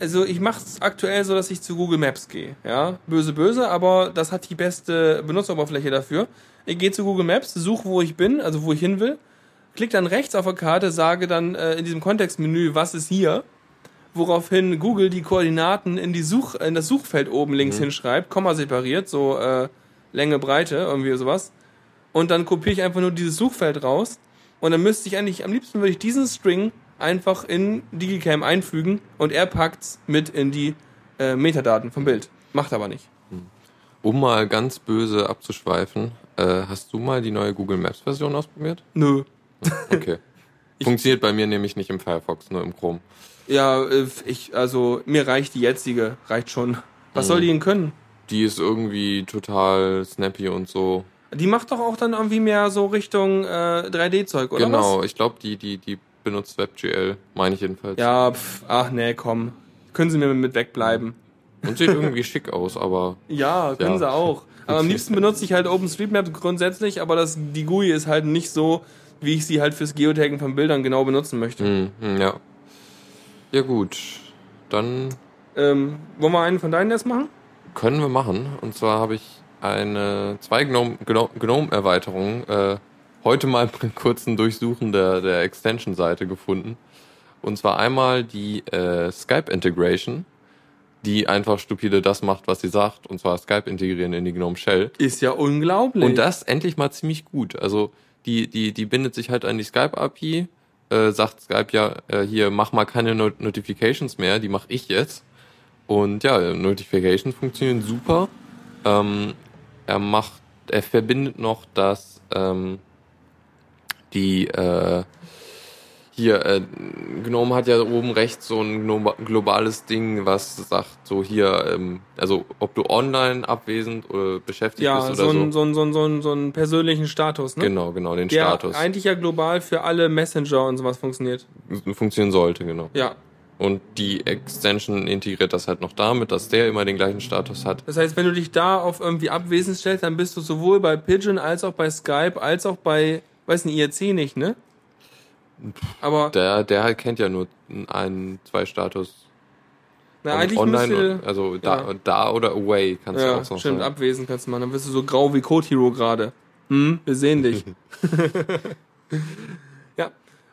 also ich mache es aktuell so, dass ich zu Google Maps gehe. Ja, böse, böse, aber das hat die beste Benutzeroberfläche dafür. Ich gehe zu Google Maps, suche, wo ich bin, also wo ich hin will, klick dann rechts auf der Karte, sage dann äh, in diesem Kontextmenü, was ist hier, woraufhin Google die Koordinaten in die Such in das Suchfeld oben links mhm. hinschreibt, Komma separiert, so äh, Länge, Breite, irgendwie sowas und dann kopiere ich einfach nur dieses Suchfeld raus und dann müsste ich eigentlich, am liebsten würde ich diesen String einfach in Digicam einfügen und er packt's mit in die äh, Metadaten vom Bild. Macht aber nicht. Hm. Um mal ganz böse abzuschweifen, äh, hast du mal die neue Google Maps Version ausprobiert? Nö. *laughs* Okay. *laughs* Funktioniert bei mir nämlich nicht im Firefox, nur im Chrome. Ja, äh, ich, also mir reicht die jetzige, reicht schon. Was mhm. soll die denn können? Die ist irgendwie total snappy und so. Die macht doch auch dann irgendwie mehr so Richtung äh, 3D-Zeug, oder Genau, was? ich glaube, die, die, die benutzt WebGL, meine ich jedenfalls. Ja, pf, ach nee, komm. Können sie mir mit wegbleiben. Und sieht irgendwie schick aus, aber. *laughs* Ja, können ja. sie auch. Am liebsten benutze ich halt OpenStreetMap grundsätzlich, aber das, die GUI ist halt nicht so, wie ich sie halt fürs Geotaggen von Bildern genau benutzen möchte. Mm, ja. Ja, gut. Dann. Ähm, wollen wir einen von deinen erst machen? Können wir machen. Und zwar habe ich eine zwei GNOME-Erweiterungen äh, heute mal *laughs* einen kurzen Durchsuchen der, der Extension-Seite gefunden. Und zwar einmal die äh, Skype Integration, die einfach stupide das macht, was sie sagt, und zwar Skype integrieren in die GNOME Shell. Ist ja unglaublich. Und das endlich mal ziemlich gut. Also die, die, die bindet sich halt an die Skype API, äh, sagt Skype ja, äh, hier mach mal keine Not Notifications mehr, die mache ich jetzt. Und ja, Notifications funktionieren super. Ähm, er macht, er verbindet noch das, ähm, die, äh, hier, äh, Gnome hat ja oben rechts so ein globales Ding, was sagt, so hier, ähm, also ob du online abwesend oder beschäftigt ja, bist oder so. Ja, so, ein, so, ein, so, ein, so einen persönlichen Status, ne? Genau, genau, den Der Status. eigentlich ja global für alle Messenger und sowas funktioniert. Funktionieren sollte, genau. Ja, und die Extension integriert das halt noch damit, dass der immer den gleichen Status hat. Das heißt, wenn du dich da auf irgendwie abwesend stellst, dann bist du sowohl bei Pigeon als auch bei Skype als auch bei, weiß nicht, IRC nicht, ne? Aber der, der halt kennt ja nur einen, zwei Status. Na, eigentlich online, müsste, also da, ja. da oder away kannst ja, du auch so stimmt, sagen. abwesend kannst du machen. Dann wirst du so grau wie Code Hero gerade. Hm, wir sehen dich. *laughs*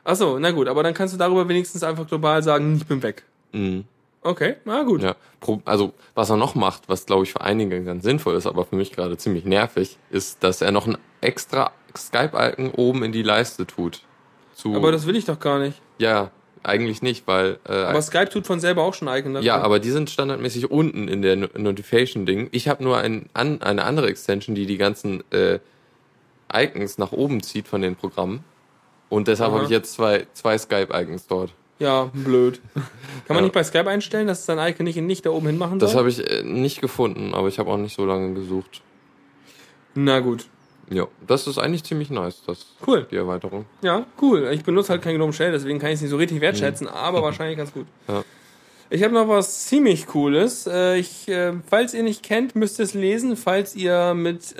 Achso, na gut, aber dann kannst du darüber wenigstens einfach global sagen, ich bin weg. Mhm. Okay, na gut. Ja, also was er noch macht, was glaube ich für einige ganz sinnvoll ist, aber für mich gerade ziemlich nervig, ist, dass er noch ein extra Skype-Icon oben in die Leiste tut. Zu aber das will ich doch gar nicht. Ja, eigentlich nicht, weil. Äh, aber Skype tut von selber auch schon Icon. Dafür. Ja, aber die sind standardmäßig unten in der Notification-Ding. Ich habe nur ein, an, eine andere Extension, die die ganzen äh, Icons nach oben zieht von den Programmen. Und deshalb habe ich jetzt zwei, zwei Skype-Icons dort. Ja, blöd. *laughs* Kann man ja. nicht bei Skype einstellen, dass es sein Icon nicht, nicht da oben hin machen soll? Das habe ich äh, nicht gefunden, aber ich habe auch nicht so lange gesucht. Na gut. Ja, das ist eigentlich ziemlich nice, das cool. die Erweiterung. Ja, cool. Ich benutze halt kein Gnome Shell, deswegen kann ich es nicht so richtig wertschätzen, mhm. aber *laughs* wahrscheinlich ganz gut. Ja. Ich habe noch was ziemlich Cooles. Äh, ich, äh, falls ihr nicht kennt, müsst ihr es lesen. Falls ihr mit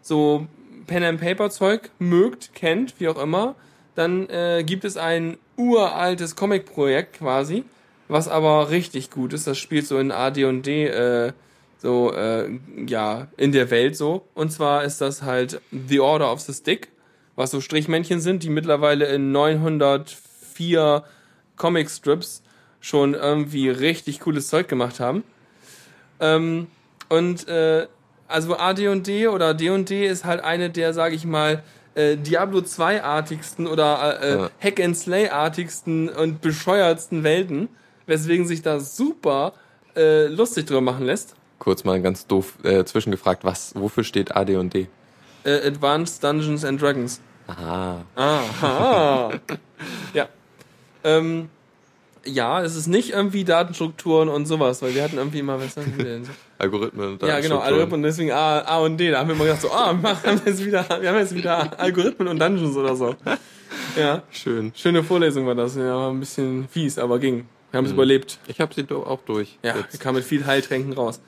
so Pen and Paper Zeug mögt, kennt, wie auch immer, dann gibt es ein uraltes Comic-Projekt quasi, was aber richtig gut ist. Das spielt so in AD&D äh, so äh, ja in der Welt so. Und zwar ist das halt The Order of the Stick, was so Strichmännchen sind, die mittlerweile in 904 Comic-Strips schon irgendwie richtig cooles Zeug gemacht haben. Ähm, und äh, also AD&D oder D&D ist halt eine der, sage ich mal, äh, Diablo 2-artigsten oder äh, ja. Hack and Slay-artigsten und bescheuertsten Welten, weswegen sich da super äh, lustig drüber machen lässt. Kurz mal ganz doof äh, zwischengefragt, was, wofür steht AD&D? Äh, Advanced Dungeons and Dragons. Aha. Aha. *laughs* ja. Ähm, ja, es ist nicht irgendwie Datenstrukturen und sowas, weil wir hatten irgendwie immer, was haben wir denn? *laughs* Algorithmen und Ja, genau, Algorithmen, deswegen A, A und D. Da haben wir immer gedacht so, ah, wir haben jetzt wieder, wir haben jetzt wieder Algorithmen und Dungeons oder so. *laughs* Ja. Schön. Schöne Vorlesung war das. Ja, war ein bisschen fies, aber ging. Wir haben es mhm. überlebt. Ich habe sie auch durch. Ja, jetzt. kam mit viel Heiltränken raus.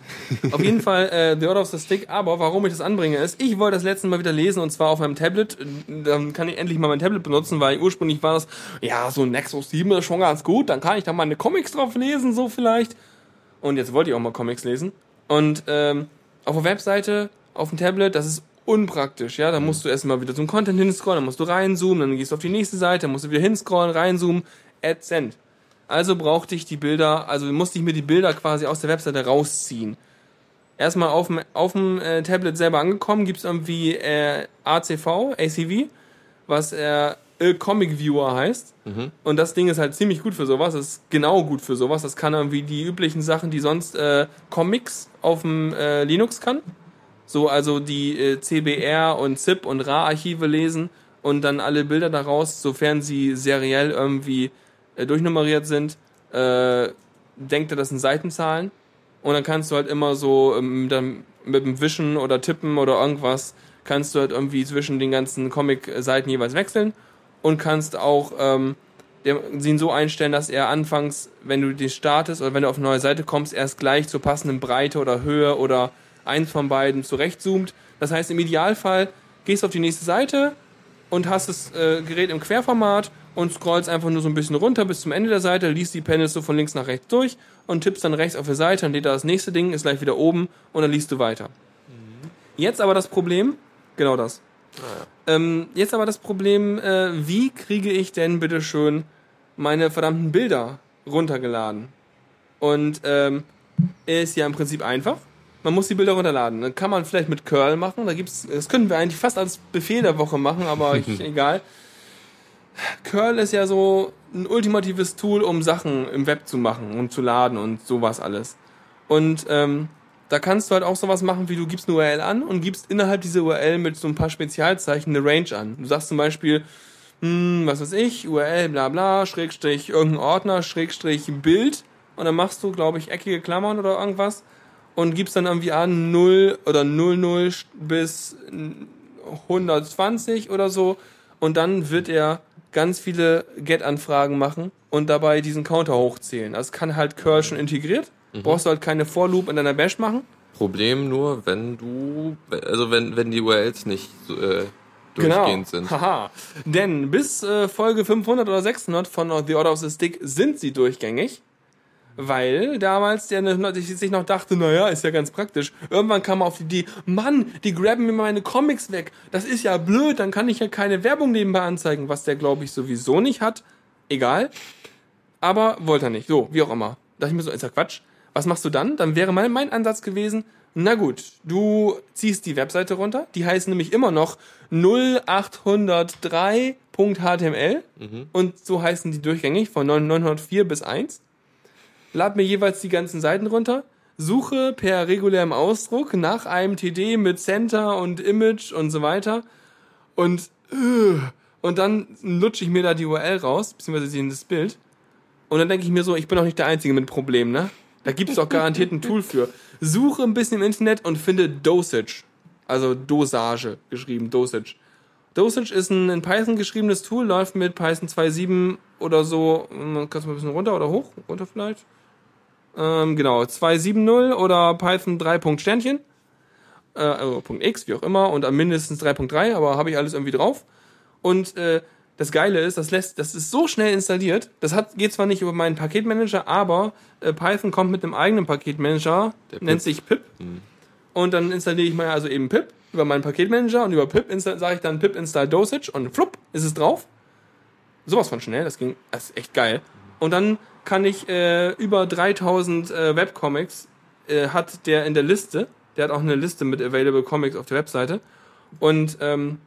auf jeden Fall äh, The Order of the Stick. Aber warum ich das anbringe, ist, ich wollte das letzte Mal wieder lesen und zwar auf meinem Tablet. Dann kann ich endlich mal mein Tablet benutzen, weil ursprünglich war das, ja, so ein Nexus 7 ist schon ganz gut. Dann kann ich da meine Comics drauf lesen, so vielleicht. Und jetzt wollte ich auch mal Comics lesen. Und ähm, auf der Webseite, auf dem Tablet, das ist unpraktisch, ja. Da musst du erstmal wieder zum Content hinscrollen, dann musst du reinzoomen, dann gehst du auf die nächste Seite, dann musst du wieder hinscrollen, reinzoomen, AdSend. Also brauchte ich die Bilder, also musste ich mir die Bilder quasi aus der Webseite rausziehen. Erstmal auf dem, auf dem äh, Tablet selber angekommen, gibt's irgendwie äh, ACV, ACV, was äh, Comic Viewer heißt. Mhm. Und das Ding ist halt ziemlich gut für sowas. Ist genau gut für sowas. Das kann irgendwie die üblichen Sachen, die sonst äh, Comics auf dem äh, Linux kann. So, also die äh, CBR und ZIP und RA-Archive lesen und dann alle Bilder daraus, sofern sie seriell irgendwie äh, durchnummeriert sind, äh, denkt er, das sind Seitenzahlen. Und dann kannst du halt immer so ähm, dann mit dem Wischen oder Tippen oder irgendwas, kannst du halt irgendwie zwischen den ganzen Comic-Seiten jeweils wechseln und kannst auch ähm, ihn so einstellen, dass er anfangs, wenn du die startest oder wenn du auf eine neue Seite kommst, erst gleich zur passenden Breite oder Höhe oder eins von beiden zurechtzoomt. Das heißt, im Idealfall gehst du auf die nächste Seite und hast das äh, Gerät im Querformat und scrollst einfach nur so ein bisschen runter bis zum Ende der Seite, liest die Panels so von links nach rechts durch und tippst dann rechts auf die Seite, dann lädt da das nächste Ding, ist gleich wieder oben und dann liest du weiter. Mhm. Jetzt aber das Problem, genau das. Ah, ähm, jetzt aber das Problem, äh, wie kriege ich denn bitte schön meine verdammten Bilder runtergeladen? Und ähm, ist ja im Prinzip einfach. Man muss die Bilder runterladen. Dann kann man vielleicht mit Curl machen. Da gibt's, das können wir eigentlich fast als Befehl der Woche machen, aber *laughs* ich, egal. Curl ist ja so ein ultimatives Tool, um Sachen im Web zu machen und zu laden und sowas alles. Und ähm, da kannst du halt auch sowas machen, wie du gibst eine URL an und gibst innerhalb dieser URL mit so ein paar Spezialzeichen eine Range an. Du sagst zum Beispiel, hm, was weiß ich, URL bla bla, Schrägstrich irgendein Ordner, Schrägstrich Bild und dann machst du, glaube ich, eckige Klammern oder irgendwas und gibst dann irgendwie an 0 oder 00 bis 120 oder so und dann wird er ganz viele Get-Anfragen machen und dabei diesen Counter hochzählen. Das kann halt Curl schon integriert. Mhm. Brauchst du halt keine For-Loop in deiner Bash machen. Problem nur, wenn du, also wenn, wenn die URLs nicht äh, genau. durchgehend genau. sind. Haha. Denn bis äh, Folge 500 oder 600 von The Order of the Stick sind sie durchgängig weil damals der sich noch dachte, naja, ist ja ganz praktisch. Irgendwann kam er auf die Idee, Mann, die graben mir meine Comics weg. Das ist ja blöd, dann kann ich ja keine Werbung nebenbei anzeigen, was der, glaube ich, sowieso nicht hat. Egal. Aber wollte er nicht. So, wie auch immer. dachte ich mir so, ist ja Quatsch. Was machst du dann? Dann wäre mein, mein Ansatz gewesen, na gut, du ziehst die Webseite runter, die heißt nämlich immer noch 0803.html mhm. und so heißen die durchgängig von 904 bis 1. Lad mir jeweils die ganzen Seiten runter, suche per regulärem Ausdruck nach einem TD mit Center und Image und so weiter und äh, und dann lutsche ich mir da die URL raus, beziehungsweise das Bild und dann denke ich mir so, ich bin auch nicht der Einzige mit Problemen, ne? Da gibt es doch garantiert ein Tool für. Suche ein bisschen im Internet und finde Dosage. Also Dosage geschrieben, Dosage. Dosage ist ein in Python geschriebenes Tool, läuft mit Python 2.7 oder so. Kannst du mal ein bisschen runter oder hoch? Runter vielleicht? Ähm, genau, 2.7.0 oder Python 3. Sternchen. Äh, also .x, wie auch immer. Und am mindestens 3.3, aber habe ich alles irgendwie drauf. Und äh, das Geile ist, das lässt, das ist so schnell installiert. Das hat, geht zwar nicht über meinen Paketmanager, aber äh, Python kommt mit einem eigenen Paketmanager, Der nennt Pip. sich pip. Mhm. Und dann installiere ich mal also eben pip über meinen Paketmanager und über pip sage ich dann pip install dosage und flupp ist es drauf. Sowas von schnell, das ging, das ist echt geil. Und dann kann ich äh, über 3000 äh, Webcomics äh, hat der in der Liste. Der hat auch eine Liste mit available Comics auf der Webseite. Und ähm,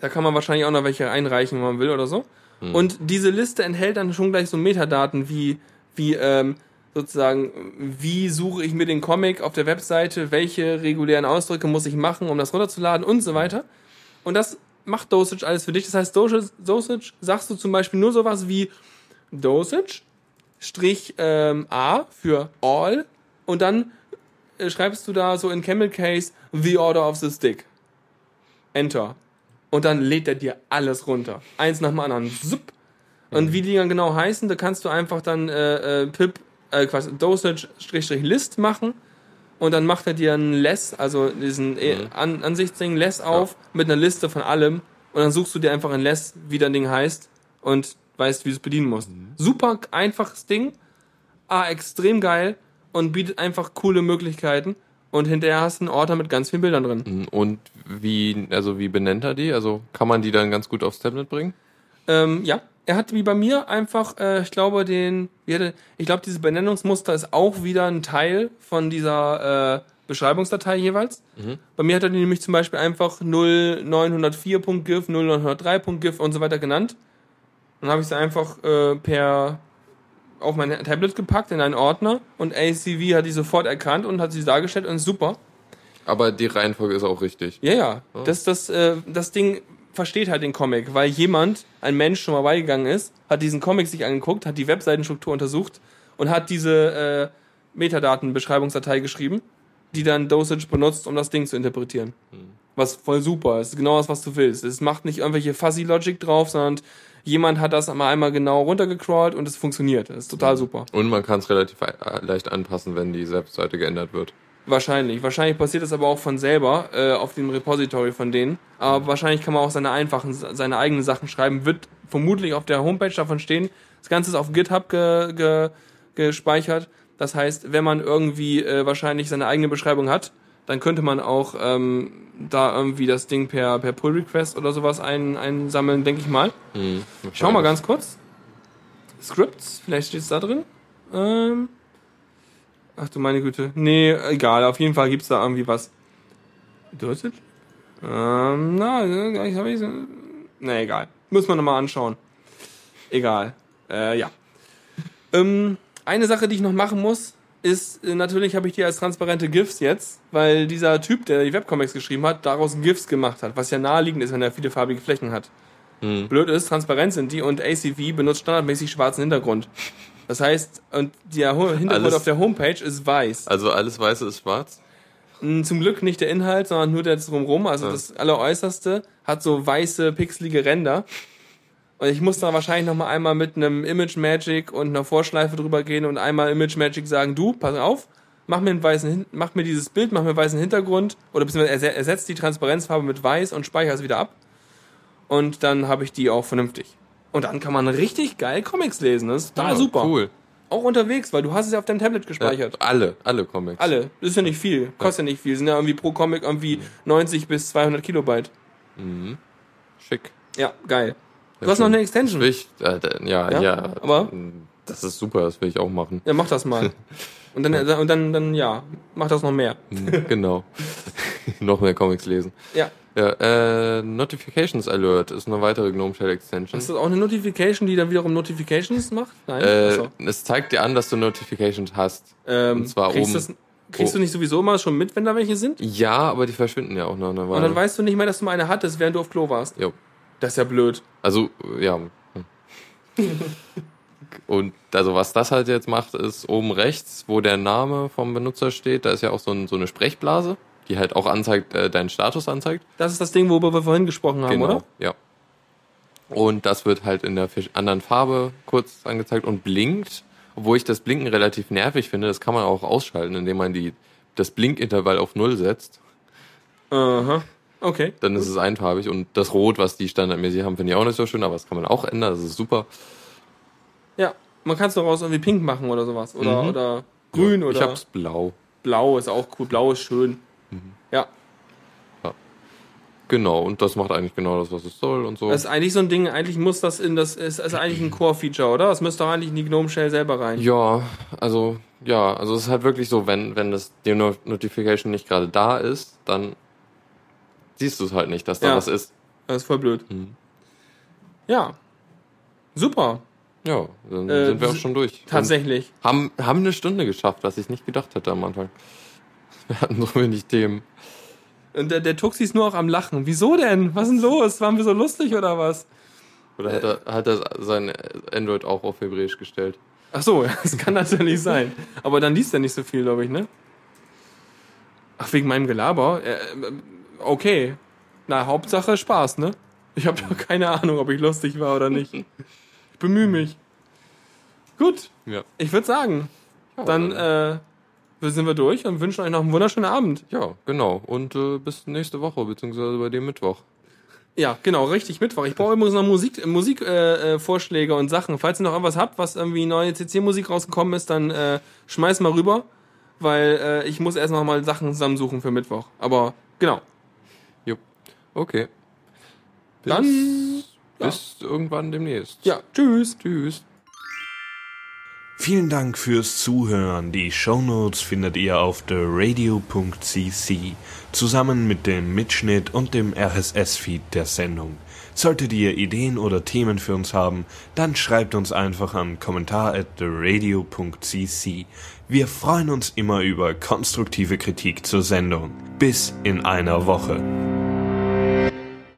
da kann man wahrscheinlich auch noch welche einreichen, wenn man will oder so. Hm. Und diese Liste enthält dann schon gleich so Metadaten wie, wie ähm, sozusagen, wie suche ich mir den Comic auf der Webseite, welche regulären Ausdrücke muss ich machen, um das runterzuladen und so weiter. Und das macht Dosage alles für dich. Das heißt, Dosage, Dosage sagst du zum Beispiel nur sowas wie Dosage, Strich ähm, A für all und dann äh, schreibst du da so in Camel Case The Order of the Stick. Enter und dann lädt er dir alles runter. Eins nach dem anderen. Zup. Und wie die dann genau heißen, da kannst du einfach dann äh, äh, pip, äh, quasi Dosage-List machen und dann macht er dir ein Less, also diesen äh, mhm. An Ansichtsding Less auf ja. mit einer Liste von allem und dann suchst du dir einfach ein Less, wie dein Ding heißt und weißt, wie du es bedienen musst. Mhm. Super einfaches Ding, ah, extrem geil und bietet einfach coole Möglichkeiten und hinterher hast du einen Ordner mit ganz vielen Bildern drin. Mhm. Und wie, also wie benennt er die? Also kann man die dann ganz gut aufs Tablet bringen? Ähm, ja, er hat wie bei mir einfach, äh, ich glaube, den, hatte, ich glaube, dieses Benennungsmuster ist auch wieder ein Teil von dieser äh, Beschreibungsdatei jeweils. Mhm. Bei mir hat er die nämlich zum Beispiel einfach 0904.gif, 0903.gif und so weiter genannt. Dann habe ich sie einfach äh, per auf mein Tablet gepackt in einen Ordner und ACV hat die sofort erkannt und hat sie dargestellt und super. Aber die Reihenfolge ist auch richtig. Ja, ja. Oh. Das, das, äh, das Ding versteht halt den Comic, weil jemand, ein Mensch schon mal beigegangen ist, hat diesen Comic sich angeguckt, hat die Webseitenstruktur untersucht und hat diese äh, Metadatenbeschreibungsdatei geschrieben, die dann Dosage benutzt, um das Ding zu interpretieren. Hm. Was voll super ist. Genau das, was du willst. Es macht nicht irgendwelche Fuzzy Logic drauf, sondern jemand hat das mal einmal genau runtergecrawlt und es funktioniert. Das ist total super. Und man kann es relativ leicht anpassen, wenn die Webseite geändert wird. Wahrscheinlich. Wahrscheinlich passiert das aber auch von selber äh, auf dem Repository von denen. Aber mhm. wahrscheinlich kann man auch seine einfachen, seine eigenen Sachen schreiben. Wird vermutlich auf der Homepage davon stehen. Das Ganze ist auf GitHub ge, ge, gespeichert. Das heißt, wenn man irgendwie äh, wahrscheinlich seine eigene Beschreibung hat, dann könnte man auch ähm, da irgendwie das Ding per, per Pull Request oder sowas ein, einsammeln, denke ich mal. Hm, Schau mal ganz kurz. Scripts, vielleicht steht es da drin. Ähm, ach du meine Güte. Nee, egal, auf jeden Fall gibt's da irgendwie was. Dosage? Ähm, na, ich habe ich. Na, egal. Muss man nochmal anschauen. Egal. Äh, ja. Ähm, eine Sache, die ich noch machen muss, ist, äh, natürlich habe ich die als transparente GIFs jetzt, weil dieser Typ, der die Webcomics geschrieben hat, daraus GIFs gemacht hat, was ja naheliegend ist, wenn er viele farbige Flächen hat. Hm. Blöd ist, transparent sind die und ACV benutzt standardmäßig schwarzen Hintergrund. Das heißt, und der Hintergrund alles, auf der Homepage ist weiß. Also alles Weiße ist schwarz? Hm, zum Glück nicht der Inhalt, sondern nur der drumherum. Also ja. das Alleräußerste hat so weiße, pixelige Ränder. Und ich muss da wahrscheinlich noch mal einmal mit einem Image Magic und einer Vorschleife drüber gehen und einmal Image Magic sagen, du, pass auf, mach mir einen weißen, mach mir dieses Bild, mach mir einen weißen Hintergrund oder beziehungsweise ersetzt die Transparenzfarbe mit weiß und speicher es wieder ab. Und dann habe ich die auch vernünftig. Und dann kann man richtig geil Comics lesen. Das ist total oh, super. Cool. Auch unterwegs, weil du hast es ja auf deinem Tablet gespeichert. Ja, alle, alle Comics. Alle. Das ist ja nicht viel. Kostet ja nicht viel. Sind ja irgendwie pro Comic irgendwie 90 bis 200 Kilobyte. Mhm. Schick. Ja, geil. Du hast noch eine Extension. Ich, äh, ja, ja, ja, Aber? Das ist super, das will ich auch machen. Ja, mach das mal. *laughs* Und dann, und dann, dann, ja, mach das noch mehr. Mhm, genau. *laughs* noch mehr Comics lesen. Ja. Ja, äh, Notifications Alert ist eine weitere GNOME Shell Extension. Ist das auch eine Notification, die dann wiederum Notifications macht? Nein. Äh, es zeigt dir an, dass du Notifications hast. Ähm, und zwar oben. Das, kriegst du nicht sowieso immer schon mit, wenn da welche sind? Ja, aber die verschwinden ja auch nach einer Und Weile. dann weißt du nicht mehr, dass du mal eine hattest, während du auf Klo warst. Jo. Das ist ja blöd. Also, ja. Und also was das halt jetzt macht, ist oben rechts, wo der Name vom Benutzer steht, da ist ja auch so, ein, so eine Sprechblase, die halt auch anzeigt, äh, deinen Status anzeigt. Das ist das Ding, worüber wir vorhin gesprochen haben, oder? ja. Und das wird halt in der anderen Farbe kurz angezeigt und blinkt, obwohl ich das Blinken relativ nervig finde. Das kann man auch ausschalten, indem man die, das Blinkintervall auf Null setzt. Aha. Okay. Dann ist es einfarbig und das Rot, was die standardmäßig haben, finde ich auch nicht so schön, aber das kann man auch ändern, das ist super. Ja. Man kann es daraus irgendwie pink machen oder sowas. Oder, Mhm. oder grün Ich oder hab's blau. blau ist auch cool. Blau ist schön. Mhm. Ja. Genau, und das macht eigentlich genau das, was es soll und so. Das ist eigentlich so ein Ding, eigentlich muss das in das, ist, ist eigentlich ein Core-Feature, oder? Das müsste doch eigentlich in die Gnome Shell selber rein. Ja, also ja, also es ist halt wirklich so, wenn wenn das die No- Notification nicht gerade da ist, dann siehst du es halt nicht, dass da Ja. was ist. Das ist voll blöd. Mhm. Ja. Super. Ja, dann Äh, sind wir auch schon durch. Tatsächlich. Und haben haben eine Stunde geschafft, was ich nicht gedacht hätte am Anfang. *laughs* Wir hatten so wenig Themen. Und der, der Tuxi ist nur auch am Lachen. Wieso denn? Was ist denn los? Waren wir so lustig oder was? Oder hat er, hat er sein Android auch auf Hebräisch gestellt? Ach so, *laughs* das kann natürlich sein. Aber dann liest er nicht so viel, glaube ich, ne? Ach, wegen meinem Gelaber? Äh, äh, okay. Na, Hauptsache Spaß, ne? Ich habe doch keine Ahnung, ob ich lustig war oder nicht. Ich bemühe mich. Gut, Ja. ich würde sagen, dann äh, sind wir durch und wünschen euch noch einen wunderschönen Abend. Ja, genau. Und äh, bis nächste Woche, beziehungsweise bei dem Mittwoch. Ja, genau, richtig, Mittwoch. Ich brauche übrigens noch Musik, Musikvorschläge äh, Vorschläge und Sachen. Falls ihr noch irgendwas habt, was irgendwie neue CC-Musik rausgekommen ist, dann äh, schmeiß mal rüber, weil äh, ich muss erst noch mal Sachen zusammensuchen für Mittwoch. Aber genau. Okay. Bis, Dann, ja. bis irgendwann demnächst. Ja, tschüss. Tschüss. Vielen Dank fürs Zuhören. Die Shownotes findet ihr auf theradio.cc zusammen mit dem Mitschnitt und dem RSS-Feed der Sendung. Solltet ihr Ideen oder Themen für uns haben, dann schreibt uns einfach an kommentar at theradio.cc. Wir freuen uns immer über konstruktive Kritik zur Sendung. Bis in einer Woche.